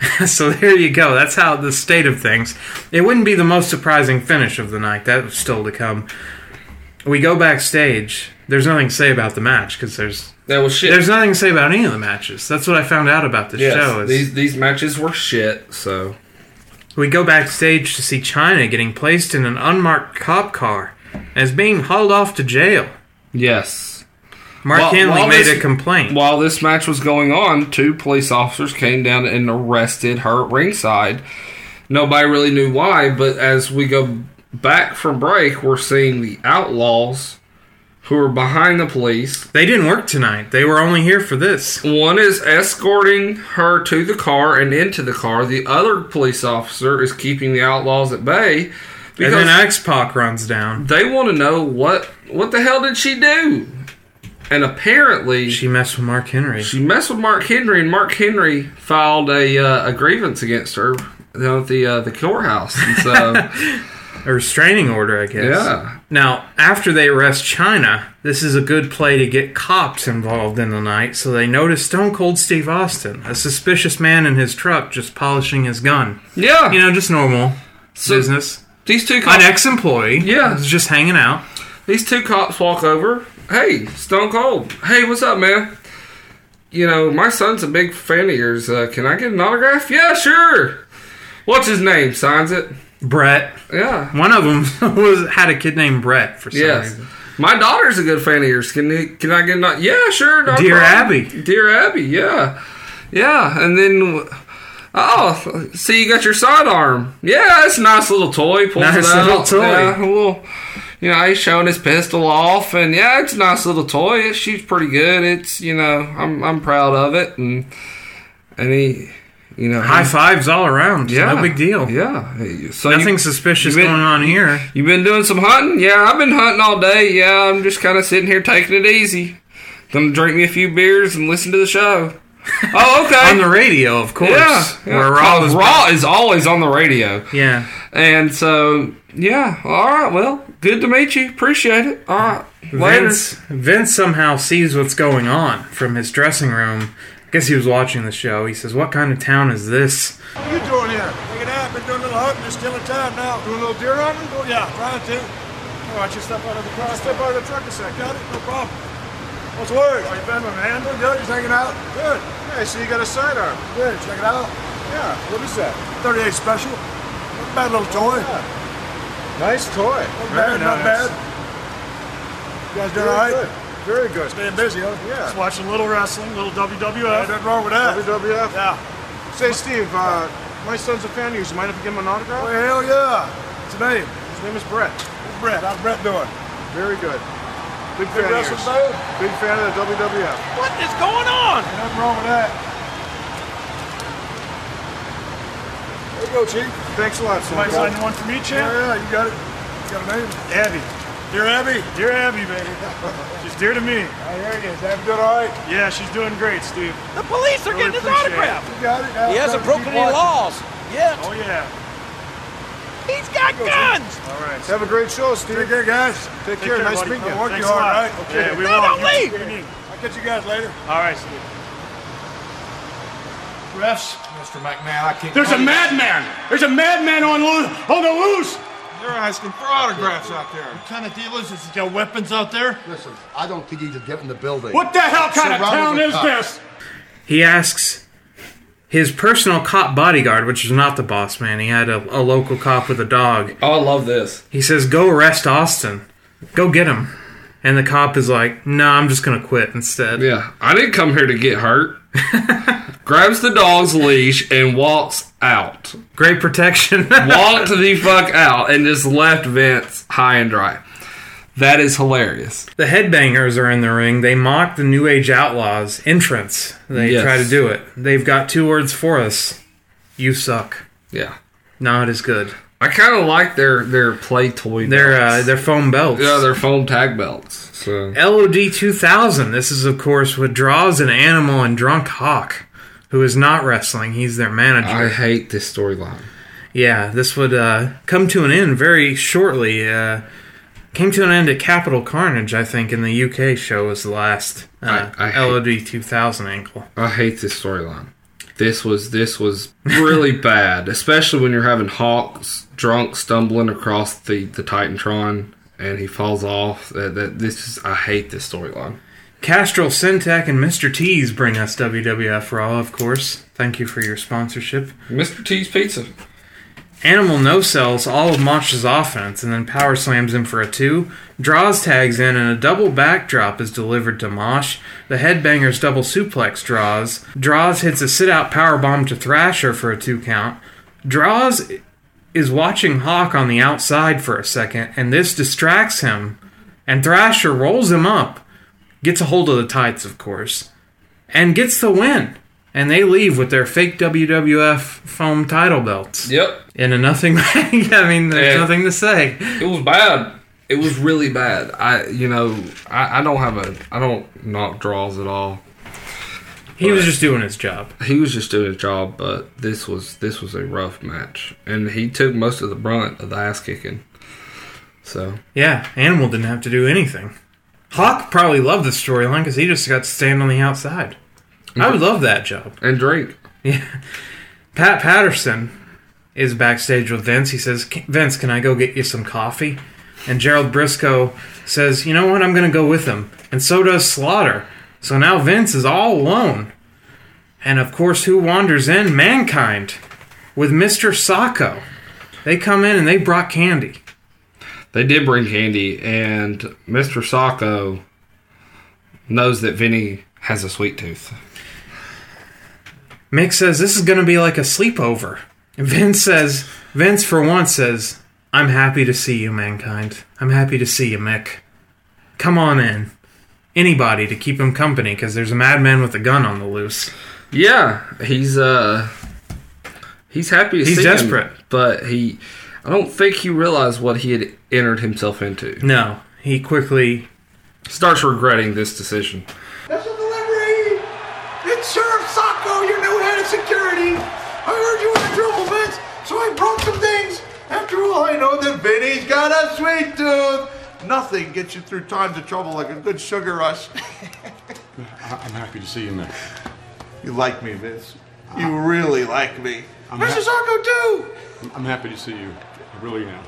[laughs] So there you go. That's how the state of things. It wouldn't be the most surprising finish of the night. That was still to come. We go backstage. There's nothing to say about the match because there's That was shit. there's nothing to say about any of the matches. That's what I found out about the Yes, show. Is these these matches were shit. So we go backstage to see Chyna getting placed in an unmarked cop car as being hauled off to jail. yes. Mark While- Henley while made this- a complaint. While this match was going on, two police officers came down and arrested her at ringside. Nobody really knew why, but as we go back from break, we're seeing the outlaws who are behind the police. they didn't work tonight. They were only here for this. One is escorting her to the car and into the car. The other police officer is keeping the outlaws at bay And then X Pac runs down. they want to know what what the hell did she do? And apparently, She messed with Mark Henry. She messed with Mark Henry, and Mark Henry filed a uh, a grievance against her down at the uh, the courthouse. And so, [laughs] A restraining order, I guess. yeah, Now, after they arrest Chyna, this is a good play to get cops involved in the night, so they notice Stone Cold Steve Austin, a suspicious man in his truck just polishing his gun. yeah. You know, just normal So- business. these two An cops, ex-employee, Yeah. was just hanging out. these two cops walk over. Hey, Stone Cold. Hey, what's up, man? You know, my son's a big fan of yours. Uh, can I get an autograph? Yeah, sure. What's his name? Signs it. Brett. Yeah. One of them [laughs] was had a kid named Brett for some Yes. reason. My daughter's a good fan of yours. Can you, can I get not? Yeah, sure. No Dear problem. Abby. Dear Abby. Yeah, yeah. And then, oh, see, you got your sidearm. Yeah, it's a nice little toy. Pulls Nice it out. little toy. Yeah, a little. You know, he's showing his pistol off, and yeah, it's a nice little toy. It shoots pretty good. It's you know, I'm I'm proud of it, and and he, you know, High fives all around. Yeah. No big deal. Yeah. So you- Nothing suspicious been- going on here. You've been doing some hunting? Yeah, I've been hunting all day. Yeah, I'm just kind of sitting here taking it easy. Gonna drink me a few beers and listen to the show. [laughs] Oh, okay. on the radio, of course. yeah, yeah. Where Raw was Raw is always on the radio. Yeah. And so, yeah, all right. Well, good to meet you. Appreciate it. All right, later. Vince, Vince somehow sees what's going on from his dressing room. I guess he was watching the show. He says, "What kind of town is this?" What are you doing here? Taking out. Been doing a little hunting. Just killing time now. Doing a little deer hunting? Oh, yeah, trying to. All right, you step out of the car. Step out of the truck a sec. Got it? No problem. What's the word? How you been, my man? Doing good. Just hanging out. Good. Hey, so you got a sidearm. Good. Check it out. Yeah. What is that? 38 special. Not a bad little toy. Yeah. Nice toy. Not bad. Not bad. You guys doing all right? Good. Very good. Staying busy, huh? Yeah. Just watching a little wrestling, a little WWF. Yeah, nothing wrong with that. WWF? Yeah. Say, Steve, uh, my son's a fan of yours. You mind if I give him an autograph? Oh, hell yeah. What's his name? His name is Brett. Who's Brett? How's Brett doing? Very good. Big fan of yours. Big fan of the WWF. What is going on? Ain't nothing wrong with that. There you go, Chief. Thanks a lot, son. Somebody signing one for me, Yeah, yeah, you got it. You got a name? Abby. Dear Abby. Dear Abby, baby. [laughs] She's dear to me. I hear you. Is Abby doing all right? Yeah, she's doing great, Steve. The police are Really getting his appreciate autograph. You got it. Now He hasn't broken any watching. laws yet. Oh, yeah. He's got guns. All right. Have a great show, Steve. Take care, guys. Take, Take care. care, Nice buddy. meeting you. Thanks Work you hard, lot. right? Okay. Yeah, we No, will. don't leave. what do you need? I'll catch you guys later. All right, Steve. Refs. Mr. McMahon, I can't. There's a madman. There's a madman on loose. On the loose. They're asking for autographs out there. What kind of deal is this? He's got weapons out there? Listen, I don't think he could get in the building. What the hell kind of town is cops. this? He asks his personal cop bodyguard, which is not the boss man. He had a, a local cop with a dog. Oh, I love this. He says, "Go arrest Austin. Go get him." And the cop is like, "No, I'm just gonna quit instead." Yeah, I didn't come here to get hurt. [laughs] Grabs the dog's leash and walks out. Great protection. [laughs] Walked the fuck out and just left Vince high and dry. That is hilarious. The headbangers are in the ring. They mock the New Age Outlaws entrance. They Yes. try to do it. They've got two words for us. You suck. Yeah. Not as good. I kind of like their their play toy. They're uh, they're foam belts. yeah, they're foam tag belts. So LOD 2000. This is of course what Droz an animal and drunk hawk, who is not wrestling. He's their manager. I hate this storyline. Yeah, this would uh, come to an end very shortly. Uh, came to an end at Capital Carnage, I think, in the UK show was the last uh, I- I hate- LOD 2000 ankle. I hate this storyline. This was this was really [laughs] bad, especially when you're having Hawks drunk stumbling across the the Titantron and he falls off. That, that this is I hate this storyline. Castrol Syntec and Mr. T's bring us WWF Raw, of course. Thank you for your sponsorship. Mr. T's Pizza. Animal no sells all of Mosh's offense and then power slams him for a two. Droz tags in and a double backdrop is delivered to Mosh. The headbangers double suplex Droz. Droz hits a sit out power bomb to Thrasher for a two count. Droz is watching Hawk on the outside for a second and this distracts him. And Thrasher rolls him up. Gets a hold of the tights, of course. And gets the win. And they leave with their fake WWF foam title belts Yep, in a nothing bag. [laughs] I mean, there's Yeah. nothing to say. it was bad. It was really bad. I you know I, I don't have a I don't knock Droz at all. He was just doing his job. He was just doing his job, but this was this was a rough match, and he took most of the brunt of the ass kicking. So Yeah, Animal didn't have to do anything. Hawk probably loved the storyline because he just got to stand on the outside. I would love that job. and drink. Pat Patterson is backstage with Vince. He says, Vince, can I go get you some coffee? And Gerald Brisco says, You know what? I'm going to go with him. And so does Slaughter. So now Vince is all alone. And of course, who wanders in? Mankind with Mr. Socko. They come in and they brought candy. They did bring candy, and Mr. Socko knows that Vinny has a sweet tooth. Mick says, This is going to be like a sleepover. And Vince says, Vince for once says, I'm happy to see you, Mankind. I'm happy to see you, Mick. Come on in. Anybody to keep him company because there's a madman with a gun on the loose. Yeah, he's uh he's happy to He's see him, desperate. but he I don't think he realized what he had entered himself into. No, he quickly. Starts regretting this decision. Special delivery! It's Sheriff security. I heard you were in trouble, Vince, so I brought some things. After all, I know that Vinny's got a sweet tooth. Nothing gets you through times of trouble like a good sugar rush. [laughs] I'm happy to see you, man. You like me, Vince. You really like me. I'm Mrs. hap- Arco, too. I'm happy to see you. I really am.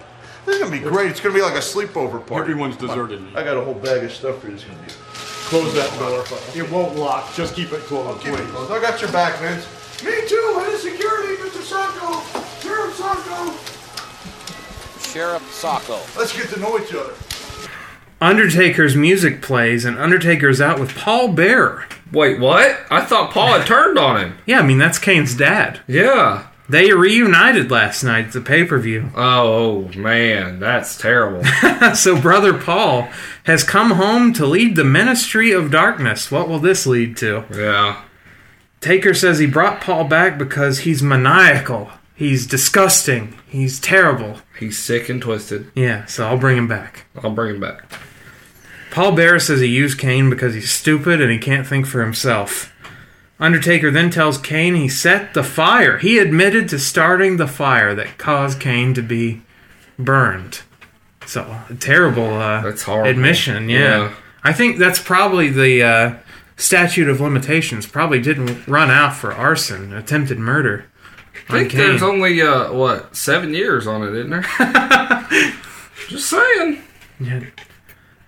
This is gonna be great. It's gonna be like a sleepover party. Everyone's deserted me. I got a whole bag of stuff for you. It's gonna be. Close that door. It won't lock. Just keep it closed. Keep it please. closed. I got your back, Vince. Me too. Head of security, Mr. Socko. Sheriff Socko. Sheriff Socko. Let's get to know each other. Undertaker's music plays, and Undertaker's out with Paul Bearer. Wait, what? I thought Paul had turned on him. Yeah, I mean, that's Kane's dad. Yeah. They reunited last night at the pay per view. [laughs] Oh, oh, man, that's terrible. [laughs] so, Brother Paul has come home to lead the Ministry of Darkness. What will this lead to? Yeah. Taker says he brought Paul back because he's maniacal. He's disgusting. He's terrible. He's sick and twisted. Yeah, so I'll bring him back. I'll bring him back. Paul Bearer says he used Kane because he's stupid and he can't think for himself. Undertaker then tells Kane he set the fire. He admitted to starting the fire that caused Kane to be burned. So, a terrible uh, That's horrible. admission, yeah. Yeah. I think that's probably the uh, statute of limitations. Probably didn't run out for arson, attempted murder. I think on there's only, uh, what, seven years on it, isn't there? [laughs] Just saying. Yeah.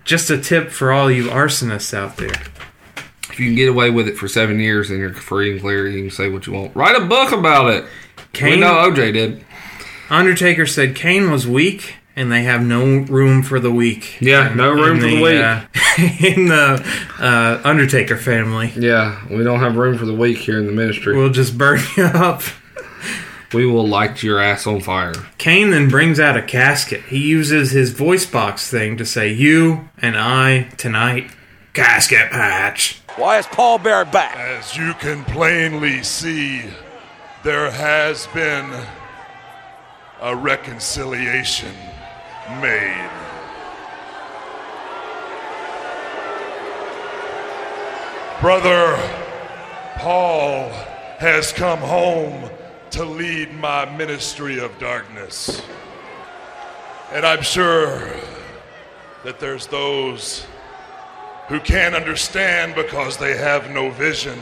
Just a tip for all you arsonists out there. If you can get away with it for seven years and you're free and clear, you can say what you want. Write a book about it. We Kane- know OJ did. Undertaker said Kane was weak, and they have no room for the weak. Yeah, no room for the weak. uh, [laughs] in the uh, Undertaker family. Yeah, we don't have room for the weak here in the ministry. We'll just burn you up. we will light your ass on fire. Kane then brings out a casket. He uses his voice box thing to say, "You and I tonight, casket patch." Why is Paul Bearer back? As you can plainly see, there has been a reconciliation made. Brother Paul has come home to lead my ministry of darkness. And I'm sure that there's those who can't understand because they have no vision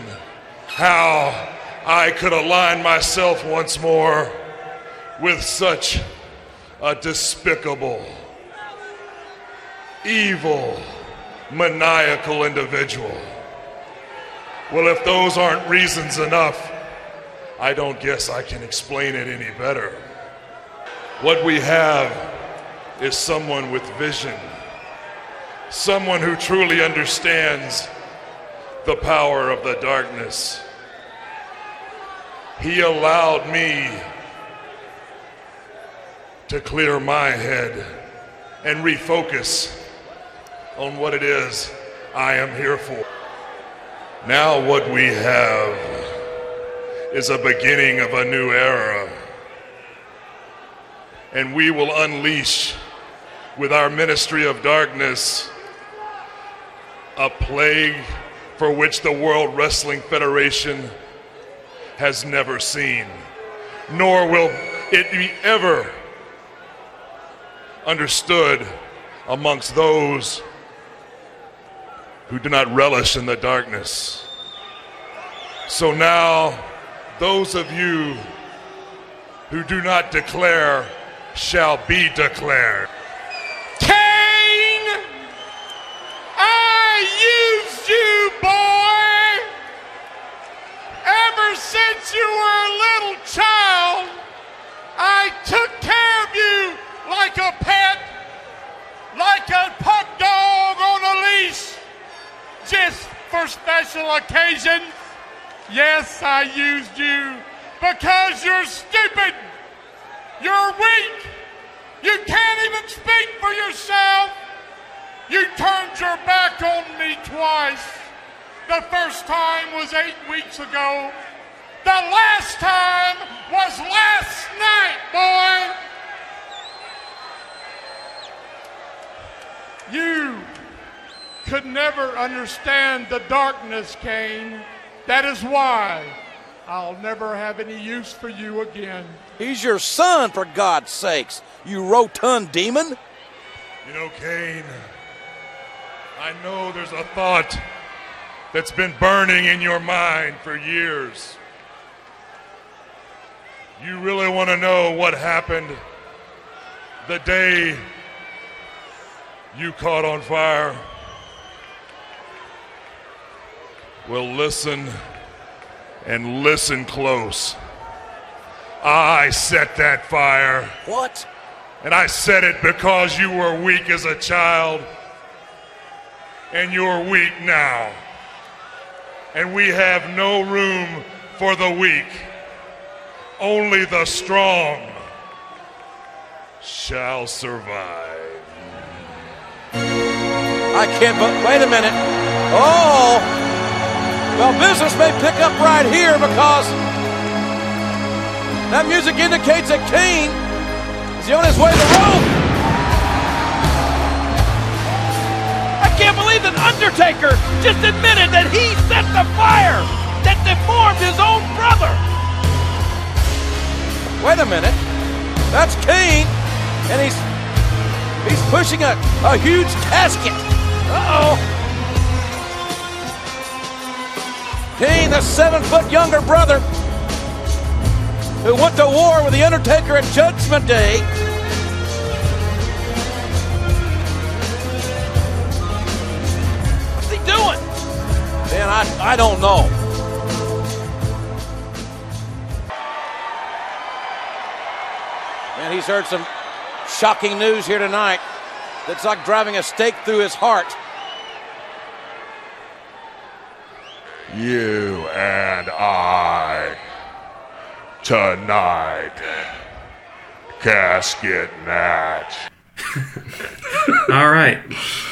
how I could align myself once more with such a despicable, evil, maniacal individual. Well, if those aren't reasons enough, I don't guess I can explain it any better. What we have is someone with vision, someone who truly understands the power of the darkness. He allowed me to clear my head and refocus on what it is I am here for. Now, what we have is a beginning of a new era. And we will unleash with our ministry of darkness a plague for which the World Wrestling Federation has never seen, nor will it be ever understood amongst those who do not relish in the darkness. So now, those of you who do not declare shall be declared. Ever since you were a little child, I took care of you like a pet, like a pup dog on a leash, just for special occasions. Yes, I used you because you're stupid. You're weak. You can't even speak for yourself. You turned your back on me twice. The first time was eight weeks ago. The last time was last night, boy. You could never understand the darkness, Kane. That is why I'll never have any use for you again. He's your son, for God's sakes, you rotund demon. You know, Kane, I know there's a thought that's been burning in your mind for years. You really want to know what happened the day you caught on fire? Well, listen and listen close. I set that fire. What? And I said it because you were weak as a child. And you're weak now. And we have no room for the weak. Only the strong shall survive. I can't but wait a minute. Oh! Well, business may pick up right here because that music indicates that Kane is on his way to the rope. I can't believe that Undertaker just admitted that he set the fire that deformed his own brother. Wait a minute. That's Kane, and he's he's pushing a, a huge casket. Uh-oh. Kane, the seven foot younger brother, who went to war with The Undertaker at Judgment Day. What's he doing? Man, I, I don't know. Man, he's heard some shocking news here tonight. That's like driving a stake through his heart. You and I tonight. Casket match. [laughs] All right.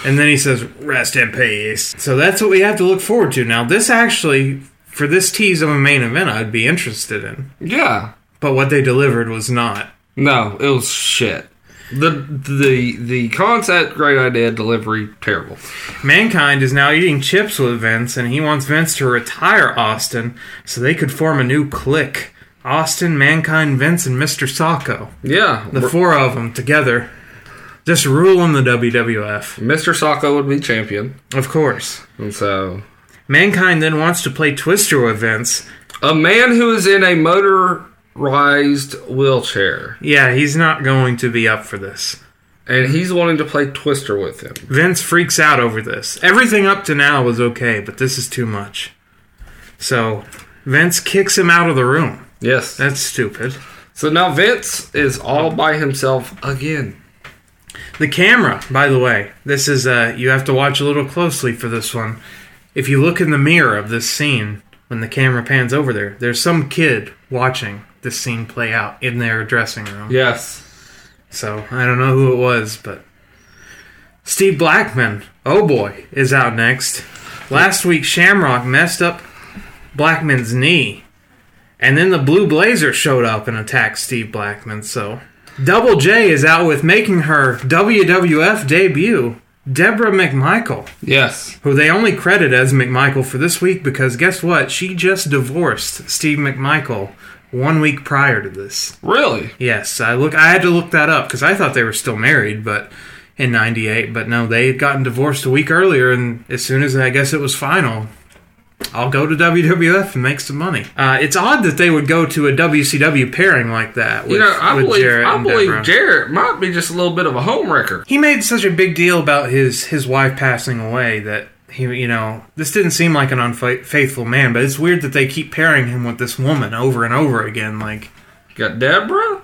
And then he says, rest in peace. So that's what we have to look forward to. Now, this actually, for this tease of a main event, I'd be interested in. Yeah. But what they delivered was not. No, it was shit. The the the concept, great idea, delivery, terrible. Mankind is now eating chips with Vince, and he wants Vince to retire Austin so they could form a new clique. Austin, Mankind, Vince, and Mr. Socko. Yeah, The four of them together. Just ruling the WWF. Mr. Socko would be champion, Of course. and so Mankind then wants to play Twister with Vince. a man who is in a motorized wheelchair, Yeah, he's not going to be up for this. and he's wanting to play Twister with him. Vince freaks out over this. Everything up to now was okay, but this is too much. So, Vince kicks him out of the room. Yes. That's stupid. So now Vince is all by himself again. The camera, by the way, this is uh you have to watch a little closely for this one. If you look in the mirror of this scene when the camera pans over there, there's some kid watching this scene play out in their dressing room. Yes. So, I don't know who it was, but Steve Blackman, oh boy, is out next. Last week Shamrock messed up Blackman's knee. And then the Blue Blazer showed up and attacked Steve Blackman, so Double J is out with making her WWF debut, Debra McMichael, Yes. who they only credit as McMichael for this week because guess what? She just divorced Steve McMichael one week prior to this. Really? Yes, I look. I had to look that up because I thought they were still married, but in '98. But no, they had gotten divorced a week earlier, and as soon as I guess it was final, I'll go to WWF and make some money. Uh, it's odd that they would go to a WCW pairing like that. With, you know, I believe Jarrett I believe Debra. Jarrett might be just a little bit of a home wrecker. He made such a big deal about his his wife passing away that he, you know, this didn't seem like an unfaithful man. But it's weird that they keep pairing him with this woman over and over again, like Got Debra,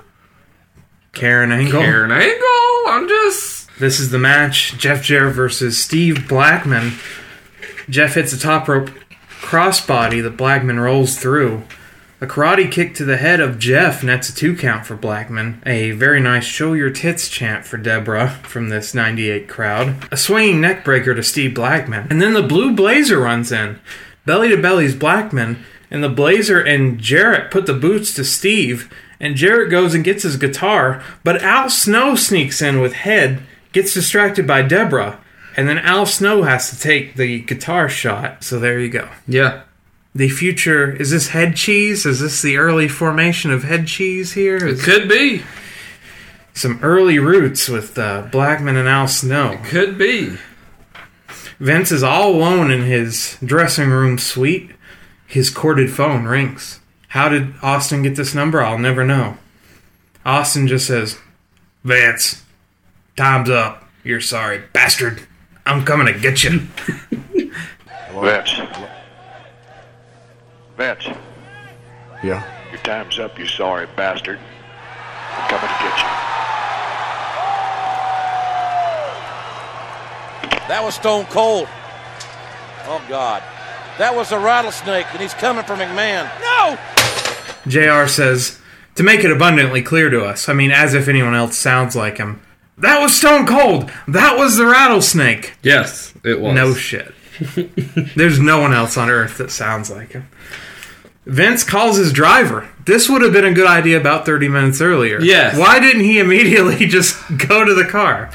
Karen Angle. Karen Angle. I'm just This is the match Jeff Jarrett versus Steve Blackman. Jeff hits a top rope crossbody that Blackman rolls through. A karate kick to the head of Jeff nets a two count for Blackman. A very nice show your tits chant for Debra from this 98 crowd. A swinging neck breaker to Steve Blackman. And then the blue blazer runs in. Belly to belly's Blackman, and the blazer and Jarrett put the boots to Steve. And Jarrett goes and gets his guitar, but Al Snow sneaks in with head, gets distracted by Debra, and then Al Snow has to take the guitar shot. So there you go. yeah. The future is this head cheese? Is this the early formation of head cheese here? it could be. some early roots with uh, Blackman and Al Snow. It Could be. Vince is all alone in his dressing room suite. His corded phone rings. How did Austin get this number? I'll never know. Austin just says, Vince, time's up. You're sorry, bastard. I'm coming to get you. [laughs] Vince. Vince, Yeah? your time's up, you sorry bastard. I'm coming to get you. That was Stone Cold. Oh, God. That was a rattlesnake, and he's coming for McMahon. No! JR says, to make it abundantly clear to us, I mean, as if anyone else sounds like him, that was Stone Cold. That was the rattlesnake. Yes, it was. No shit. [laughs] There's no one else on earth that sounds like him. Vince calls his driver. This would have been a good idea about 30 minutes earlier. Yes. Why didn't he [laughs] immediately just go to the car?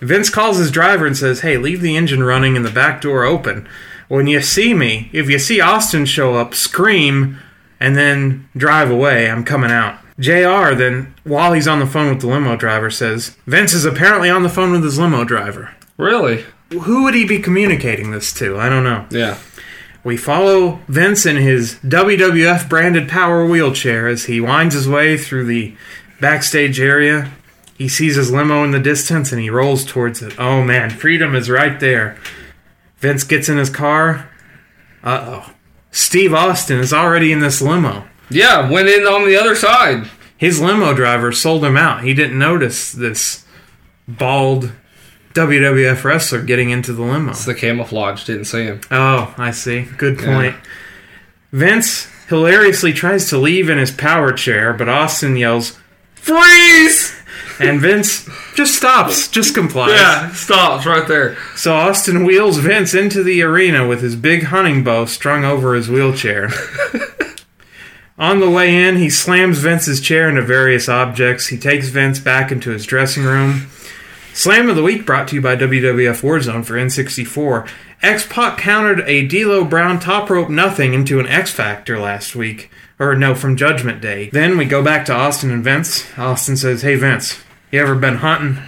Vince calls his driver and says, Hey, leave the engine running and the back door open. When you see me, if you see Austin show up, scream and then drive away. I'm coming out. JR then, while he's on the phone with the limo driver, says, Vince is apparently on the phone with his limo driver. Really? Who would he be communicating this to? I don't know. Yeah. We follow Vince in his WWF branded power wheelchair as he winds his way through the backstage area. He sees his limo in the distance and he rolls towards it. Oh man, freedom is right there. Vince gets in his car. Uh oh. Steve Austin is already in this limo. Yeah, went in on the other side. His limo driver sold him out. He didn't notice this bald WWF wrestler getting into the limo. It's the camouflage. Didn't see him. Oh, I see. Good point. Vince hilariously tries to leave in his power chair, but Austin yells, Freeze! And Vince just stops, just complies. Yeah, stops right there. So Austin wheels Vince into the arena with his big hunting bow strung over his wheelchair. [laughs] On the way in, he slams Vince's chair into various objects. He takes Vince back into his dressing room. Slam of the Week brought to you by WWF Warzone for N64. X Pac countered a D'Lo Brown top rope nothing into an X Factor last week. Or no, from Judgment Day. Then we go back to Austin and Vince. Austin says, Hey Vince, you ever been hunting?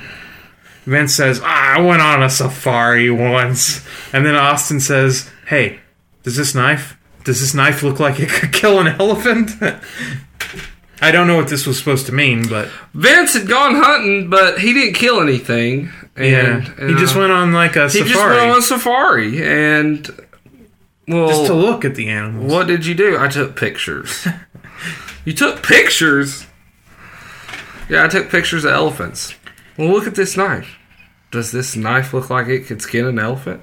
Vince says, ah, I went on a safari once. And then Austin says, Hey, does this knife does this knife look like it could kill an [laughs] elephant? I don't know what this was supposed to mean, but Vince had gone hunting, but he didn't kill anything. And, yeah, he just uh, went on like a He safari just went on a safari, and well, just to look at the animals. What did you do? I took pictures. [laughs] you took pictures? Yeah, I took pictures of elephants. Well, look at this knife. Does this knife look like it could skin an elephant?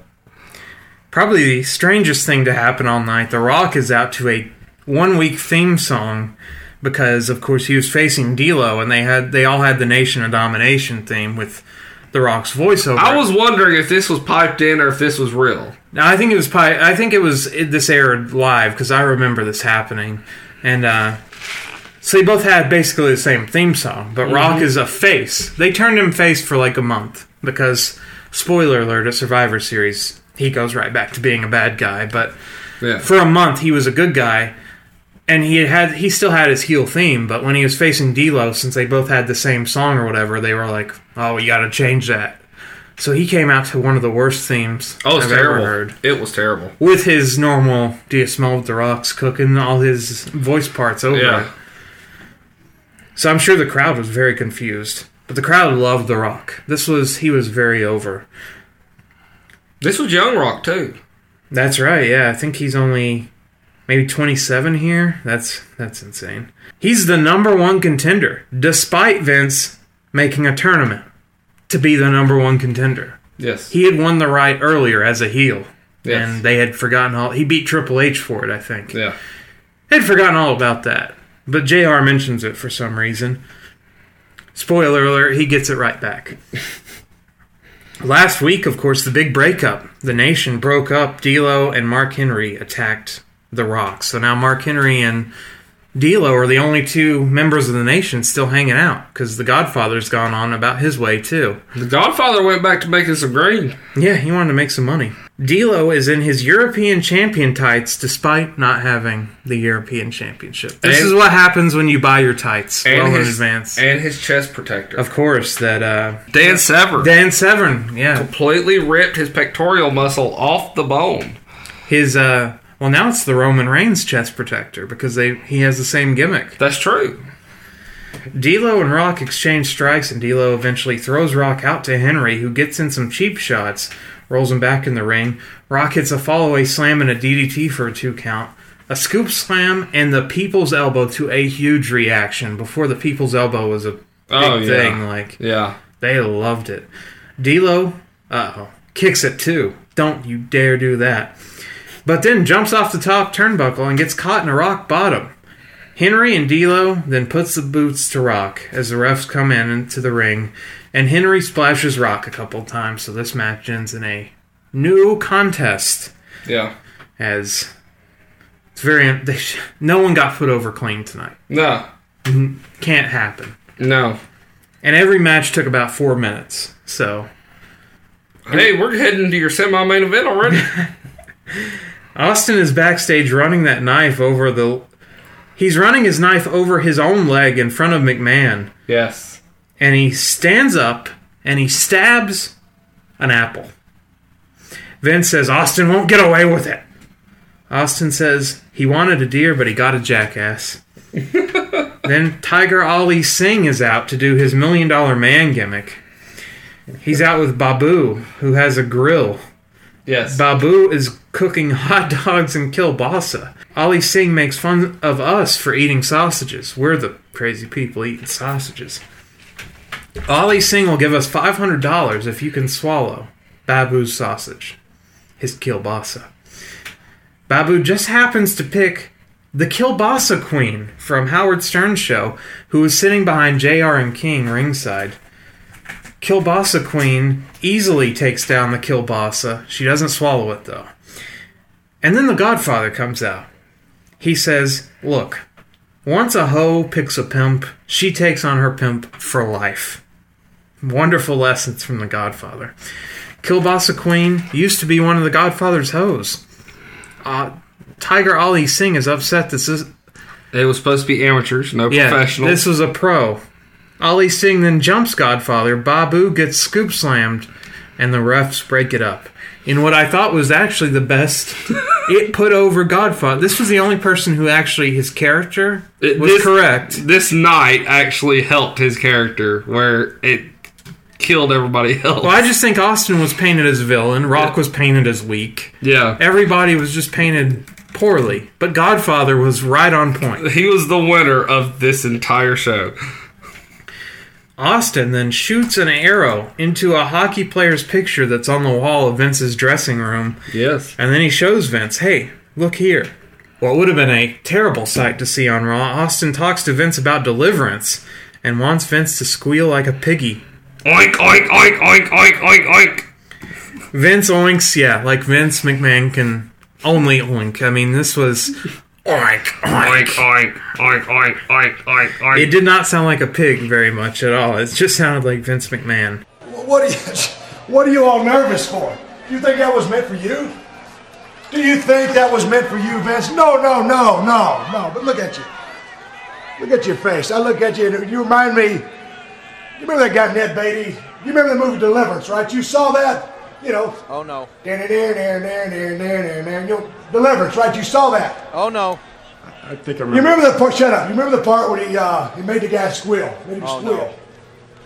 Probably the strangest thing to happen all night. The Rock is out to a one week theme song because, of course, he was facing D'Lo, and they had they all had the Nation of Domination theme with the Rock's voiceover. I was wondering if this was piped in or if this was real. Now, I think it was probably, I think it was it, this aired live because I remember this happening, and uh, so they both had basically the same theme song. But Rock Mhm. is a face. They turned him face for like a month because, spoiler alert, a Survivor Series, he goes right back to being a bad guy. But Yeah. for a month, he was a good guy, and he had he still had his heel theme. But when he was facing D'Lo, since they both had the same song or whatever, they were like, "Oh, we got to change that." So he came out to one of the worst themes Oh, I've terrible. ever heard It was terrible. with his normal "Do you smell the rocks cooking?" all his voice parts over Yeah. it. So I'm sure the crowd was very confused, but the crowd loved the Rock. This was he was very over. This was Young Rock too. That's right. Yeah, I think he's only maybe 27 here. That's that's insane. He's the number one contender, despite Vince making a tournament to be the number one contender. Yes. He had won the right earlier as a heel, Yes. and they had forgotten all. He beat Triple H for it, I think. Yeah. They'd forgotten all about that, but Jr. mentions it for some reason. Spoiler alert: he gets it right back. [laughs] Last week, of course, the big breakup. The Nation broke up. D'Lo and Mark Henry attacked The Rock. So now Mark Henry and D'Lo are the only two members of the Nation still hanging out because the Godfather's gone on about his way too. The Godfather went back to making some green. Yeah, he wanted to make some money. D'Lo is in his European champion tights despite not having the European championship. This And- is what happens when you buy your tights well in advance. and his chest protector. Of course, that uh, Dan Severn Dan Severn, yeah, completely ripped his pectoral muscle off the bone. his uh, well now it's the Roman Reigns chest protector because they he has the same gimmick. That's true. D'Lo and Rock exchange strikes, and D'Lo eventually throws Rock out to Henry, who gets in some cheap shots, rolls him back in the ring. Rock hits a fallaway slam and a DDT for a two count, a scoop slam, and the People's Elbow to a huge reaction. Before the People's Elbow was a big Oh, yeah. thing, like Yeah. they loved it. D'Lo, uh oh, kicks it too. Don't you dare do that. But then jumps off the top turnbuckle and gets caught in a rock bottom. Henry and D'Lo then puts the boots to Rock as the refs come in into the ring, and Henry splashes Rock a couple times. So this match ends in a new contest. Yeah. As it's very [laughs] they, sh- no one got put over clean tonight. No. Mm-hmm. Can't happen. No. And every match took about four minutes. So Hey, we're heading to your semi-main event already. [laughs] Austin is backstage running that knife over the. He's running his knife over his own leg in front of McMahon. yes. And he stands up and he stabs an apple. Vince says Austin won't get away with it. Austin says he wanted a deer, but he got a jackass. [laughs] then Tiger Ali Singh is out to do his million dollar man gimmick. He's out with Babu, who has a grill. Yes. Babu is cooking [laughs] hot dogs and kielbasa. Ali Singh makes fun of us for eating sausages. We're the crazy people eating sausages. Ali Singh will give us $500 if you can swallow Babu's sausage, his kielbasa. Babu just happens to pick the kielbasa queen from Howard Stern's show, who was sitting behind JR and King ringside. Kielbasa Queen easily takes down the kielbasa. She doesn't swallow it though. And then the Godfather comes out. He says, Look, once a hoe picks a pimp, she takes on her pimp for life. Wonderful lessons from the Godfather. Kielbasa Queen used to be one of the Godfather's hoes. Uh, Tiger Ali Singh is upset this is It was supposed to be amateurs, no yeah, professionals. This was a pro. Ali Singh then jumps Godfather. Babu gets scoop slammed, and the refs break it up. In what I thought was actually the best, [laughs] it put over Godfather. This was the only person who actually his character It- was this- correct. This night actually helped his character, where it killed everybody [laughs] else. Well, I just think Austin was painted as villain. Rock was painted as weak. yeah. Everybody was just painted poorly. But Godfather was right on point. He was the winner of this entire show. Austin then shoots an arrow into a hockey player's picture that's on the wall of Vince's dressing room. Yes. And then he shows Vince, hey, look here. What would have been a terrible sight to see on Raw, Austin talks to Vince about deliverance and wants Vince to squeal like a piggy. Oink, oink, oink, oink, oink, oink, oink. Vince oinks, yeah, like Vince McMahon can only oink. I mean, this was oink, Oink, oink. oink, oink, oink, oink, oink, oink. It did not sound like a pig very much at all. It just sounded like Vince McMahon. What are you, [laughs] what are you all nervous for? Do you think that was meant for you? Do you think that was meant for you, Vince? No, no, no, no, no. But look at you. Look at your face. I look at you and you remind me. You remember that guy Ned Beatty? You remember the movie Deliverance, right? You saw that? You know. Oh no. There, there, there, there, there, there, there, there. You know, Deliverance, right? You saw that. Oh no. I think I remember. You remember. remember the part? Shut up. You remember the part where he uh, he made the guy squeal? Made him Oh, squeal. no.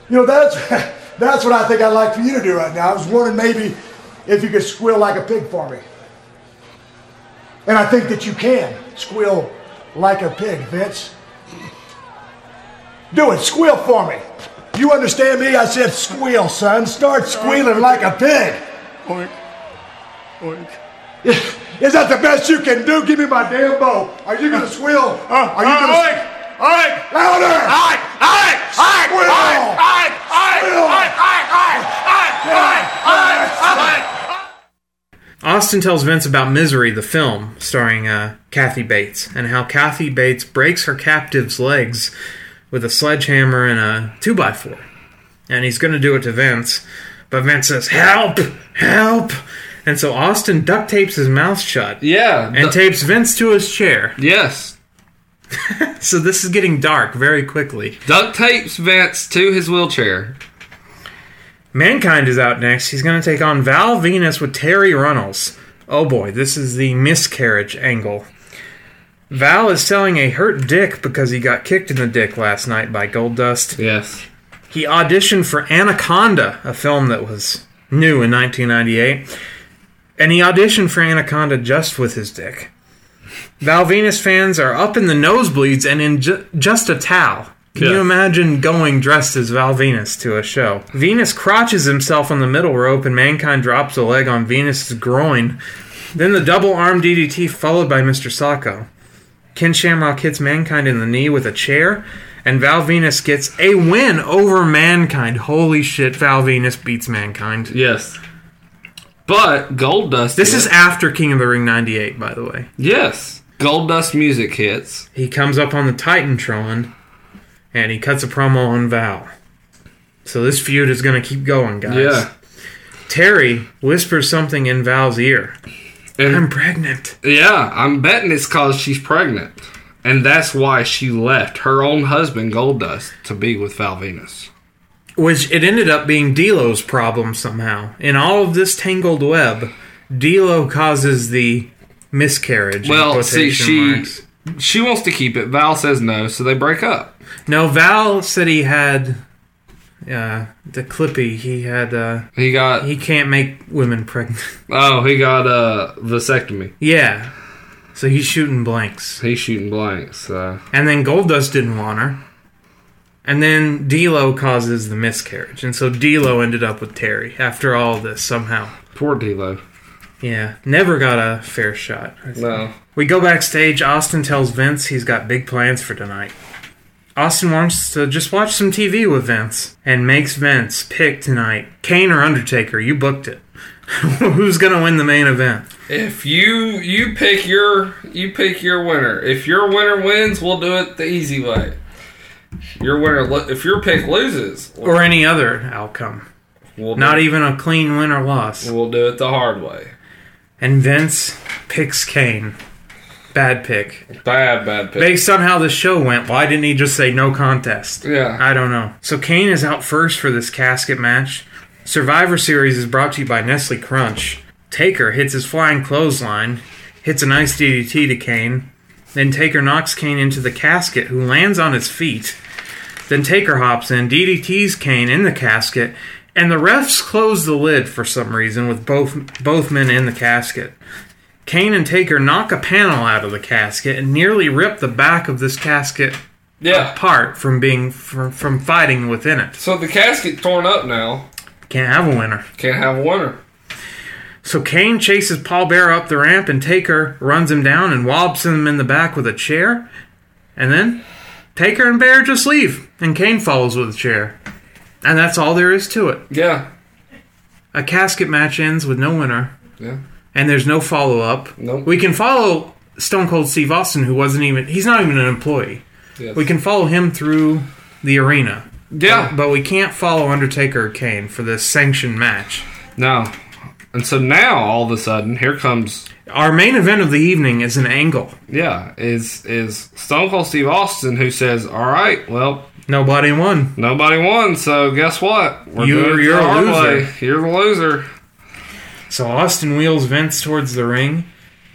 You know that's [laughs] that's what I think I'd like for you to do right now. I was wondering maybe if you could squeal like a pig for me. And I think that you can squeal like a pig, Vince. Do it. Squeal for me. You understand me? I said squeal, son. Start squealing like a pig. Oink. Oink. Is that the best you can do? Give me my damn bow. Are you gonna squeal? Are you gonna Oink! Oink! louder? Oink! Oink! Oink! Squeal! Oink! Oink! Oink! Squeal! Oink! Oink! Oink! Oink! Oink! Oink! Austin tells Vince about Misery, the film starring uh, Kathy Bates, and how Kathy Bates breaks her captive's legs with a sledgehammer and a 2x4. And he's going to do it to Vince, but Vince says, Help! Help! And so Austin duct tapes his mouth shut. Yeah. And tapes Vince to his chair. [laughs] yes. So this is getting dark very quickly. Duct tapes Vince to his wheelchair. Mankind is out next. He's going to take on Val Venis with Terri Runnels. Oh boy, this is the miscarriage angle. Val is selling a hurt dick because he got kicked in the dick last night by Goldust. Yes. He auditioned for Anaconda, a film that was new in 1998. And he auditioned for Anaconda just with his dick. Val Venis fans are up in the nosebleeds and in ju- just a towel. Can you imagine going dressed as Val Venis to a show? Venis crotches himself on the middle rope and Mankind drops a leg on Venis's groin. Then the double arm DDT followed by Mr. Socko. Ken Shamrock hits Mankind in the knee with a chair, and Val Venis gets a win over Mankind. Holy shit, Val Venis beats Mankind. Yes. But Goldust. This is after King of the Ring 98, by the way. yes. Goldust music hits. He comes up on the Titantron, and he cuts a promo on Val. So this feud is going to keep going, guys. Yeah. Terri whispers something in Val's ear. And I'm pregnant. yeah, I'm betting it's cause she's pregnant. And that's why she left her own husband, Goldust, to be with Val Venis. Which it ended up being D'Lo's problem somehow. In all of this tangled web, D'Lo causes the miscarriage. Well, see, she marks. she wants to keep it. Val says no, so they break up. No, Val said he had uh, the Clippy. He had uh, He got he can't make women pregnant. [laughs] oh, he got a vasectomy. yeah, so he's shooting blanks. He's shooting blanks. Uh, And then Goldust didn't want her. And then D'Lo causes the miscarriage, and so D'Lo ended up with Terri after all this somehow. poor D'Lo. Yeah, never got a fair shot. No. We go backstage. Austin tells Vince he's got big plans for tonight. Austin wants to just watch some TV with Vince and makes Vince pick tonight Kane or Undertaker. You booked it. [laughs] Who's gonna win the main event? If you you pick your you pick your winner. If your winner wins, we'll do it the easy way. Your winner, if your pick loses, Or any other outcome. we'll Not even a clean win or loss. We'll do it the hard way. And Vince picks Kane. Bad pick. Bad, bad pick. Based on how the show went, why didn't he just say no contest? Yeah. I don't know. So Kane is out first for this casket match. Survivor Series is brought to you by Nestle Crunch. Taker hits his flying clothesline, hits a nice DDT to Kane. Then Taker knocks Kane into the casket, who lands on his feet. Then Taker hops in, DDTs Kane in the casket, and the refs close the lid for some reason with both both men in the casket. Kane and Taker knock a panel out of the casket and nearly rip the back of this casket Yeah. apart from being from, from fighting within it. So the casket torn up now. Can't have a winner. Can't have a winner. So Kane chases Paul Bearer up the ramp and Taker runs him down and wobbles him in the back with a chair. And then Taker and Bear just leave and Kane follows with a chair. And that's all there is to it. Yeah. A casket match ends with no winner Yeah. And there's no follow up. Nope. We can follow Stone Cold Steve Austin who wasn't even he's not even an employee. Yes. We can follow him through the arena. Yeah. But we can't follow Undertaker or Kane for this sanctioned match. No. And so now all of a sudden here comes Our main event of the evening is an angle. yeah, is is Stone Cold Steve Austin who says, All right, well, Nobody won. nobody won, so guess what? We're You- doing it you're a loser." way. You're the loser. So Austin wheels Vince towards the ring.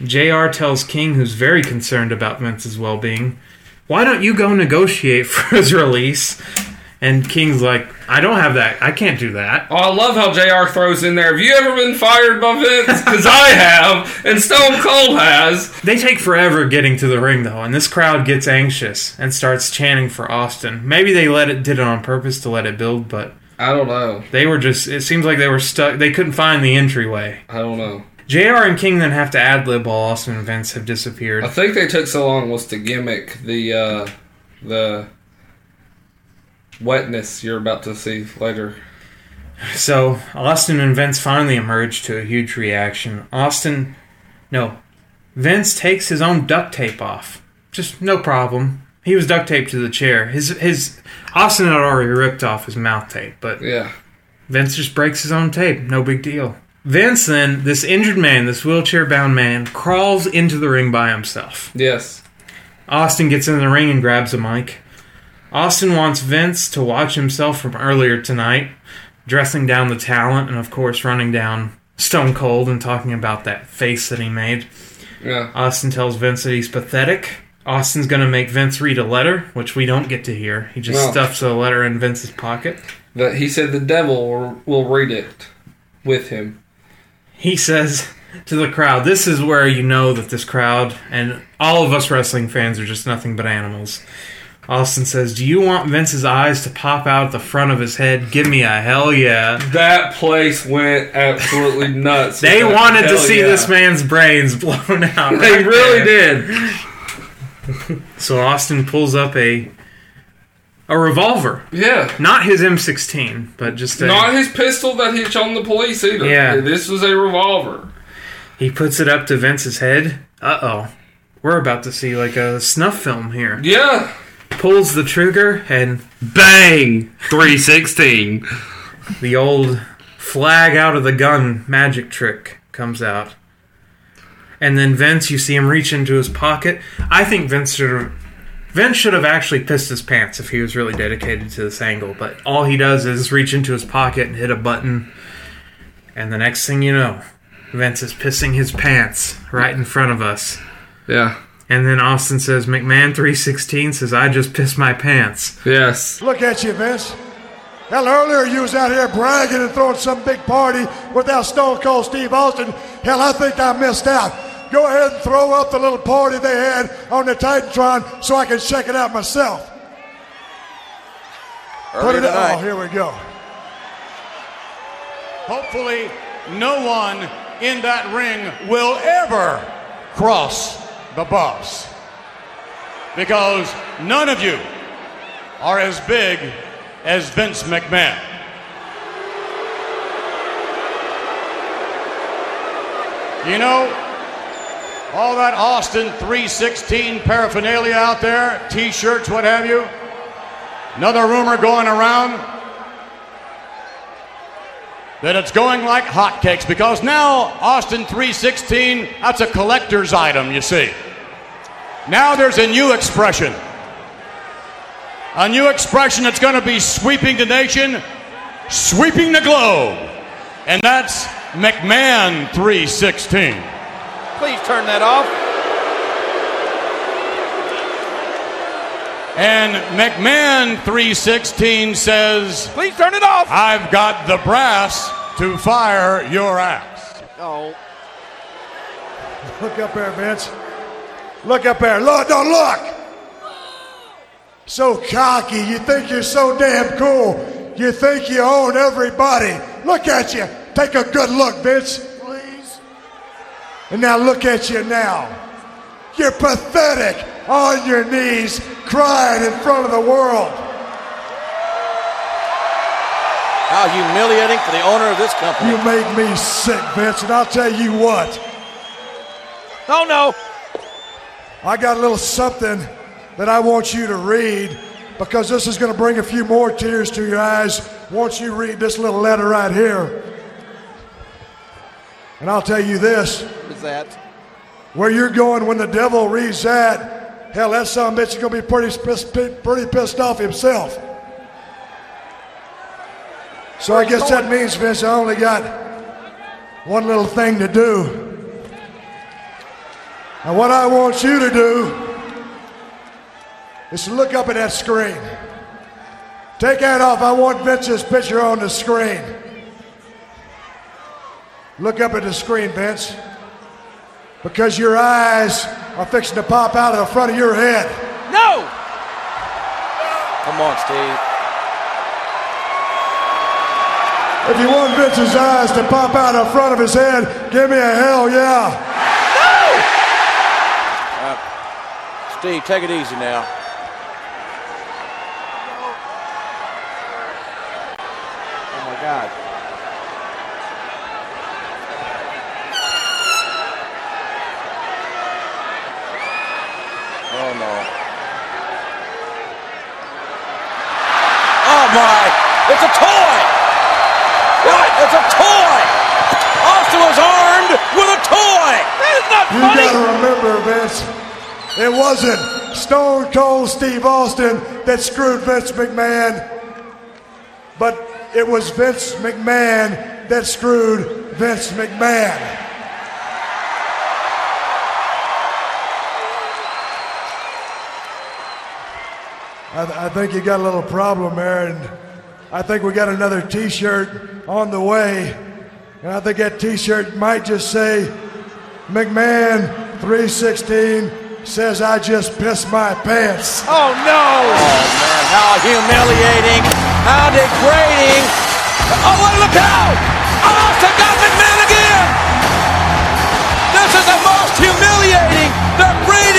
JR tells King, who's very concerned about Vince's well being, why don't you go negotiate for his release? And King's like, I don't have that. I can't do that. Oh, I love how JR throws in there. Have you ever been fired by Vince? Because I have, and Stone Cold has. They take forever getting to the ring, though, and this crowd gets anxious and starts chanting for Austin. Maybe they let it did it on purpose to let it build, but I don't know. they were just. It seems like they were stuck. They couldn't find the entryway. I don't know. JR and King then have to ad lib while Austin and Vince have disappeared. I think they took so long was to gimmick the uh, the wetness you're about to see later. So Austin and Vince finally emerge to a huge reaction. Austin, no, Vince takes his own duct tape off. Just no problem. He was duct taped to the chair. His his Austin had already ripped off his mouth tape, but Yeah. Vince just breaks his own tape. No big deal. Vince then, this injured man, this wheelchair bound man, crawls into the ring by himself. Yes. Austin gets in the ring and grabs a mic. Austin wants Vince to watch himself from earlier tonight, dressing down the talent and, of course, running down Stone Cold and talking about that face that he made. Yeah. Austin tells Vince that he's pathetic. Austin's going to make Vince read a letter, which we don't get to hear. He just stuffs a letter in Vince's pocket. That he said the devil will, will read it with him. He says to the crowd, This is where you know that this crowd and all of us wrestling fans are just nothing but animals. Austin says, Do you want Vince's eyes to pop out the front of his head? Give me a hell yeah. That place went absolutely [laughs] nuts. They wanted to see yeah. this man's brains [laughs] blown out. They right really there. did. [laughs] So Austin pulls up a a revolver. Yeah. Not his M16, but just a, Not his pistol that he shot the police either. Yeah. This was a revolver. He puts it up to Vince's head. Uh oh. We're about to see like a snuff film here. Yeah. Pulls the trigger and Bang! 316. the old flag out of the gun magic trick comes out. And then Vince, you see him reach into his pocket. I think Vince should have Vince should have actually pissed his pants if he was really dedicated to this angle, but all he does is reach into his pocket and hit a button. And the next thing you know, Vince is pissing his pants right in front of us. Yeah. And then Austin says, McMahon 316 says, I just pissed my pants. Yes. Look at you, Vince. Hell, earlier you was out here bragging and throwing some big party without Stone Cold Steve Austin. Hell, I think I missed out. Go ahead and throw up the little party they had on the Titantron so I can check it out myself. Put Earlier it oh, here we go. Hopefully, no one in that ring will ever cross the boss. Because none of you are as big as Vince McMahon. You know, all that Austin 316 paraphernalia out there, t shirts, what have you. Another rumor going around that it's going like hotcakes because now Austin 316, that's a collector's item, you see. Now there's a new expression. A new expression that's going to be sweeping the nation, sweeping the globe. And that's McMahon 316. Please turn that off. And McMahon 316 says, Please turn it off. I've got the brass to fire your ass. Oh. Look up there, Vince. Look up there. Look, no, look. So cocky. You think you're so damn cool. You think you own everybody. Look at you. Take a good look, Vince. Please. And now look at you now. You're pathetic. On your knees, crying in front of the world. How humiliating for the owner of this company. You make me sick, Vince, and I'll tell you what. Oh no. I got a little something that I want you to read because this is going to bring a few more tears to your eyes once you read this little letter right here. And I'll tell you this is that? where you're going when the devil reads that, hell, that son of a bitch is going to be pretty, pissed- pretty pissed off himself. So I guess that means, Vince, I only got one little thing to do. And what I want you to do is to look up at that screen. Take that off. I want Vince's picture on the screen. Look up at the screen, Vince. Because your eyes are fixing to pop out of the front of your head. No. Come on, Steve. If you want Vince's eyes to pop out of the front of his head, give me a hell yeah. Uh, Steve, take it easy now. Oh my God. Oh no. Oh my! It's a toy! What? It's a toy! Austin was armed with a toy. That's not You funny. gotta remember, Vince, it wasn't Stone Cold Steve Austin that screwed Vince McMahon, but it was Vince McMahon that screwed Vince McMahon. I, I think you got a little problem there, and I think we got another T-shirt on the way, and I think that T-shirt might just say McMahon 316 says I just pissed my pants. Oh no! Oh man, how humiliating! How degrading! Oh, wait, look out! Austin got McMahon again! This is the most humiliating, degrading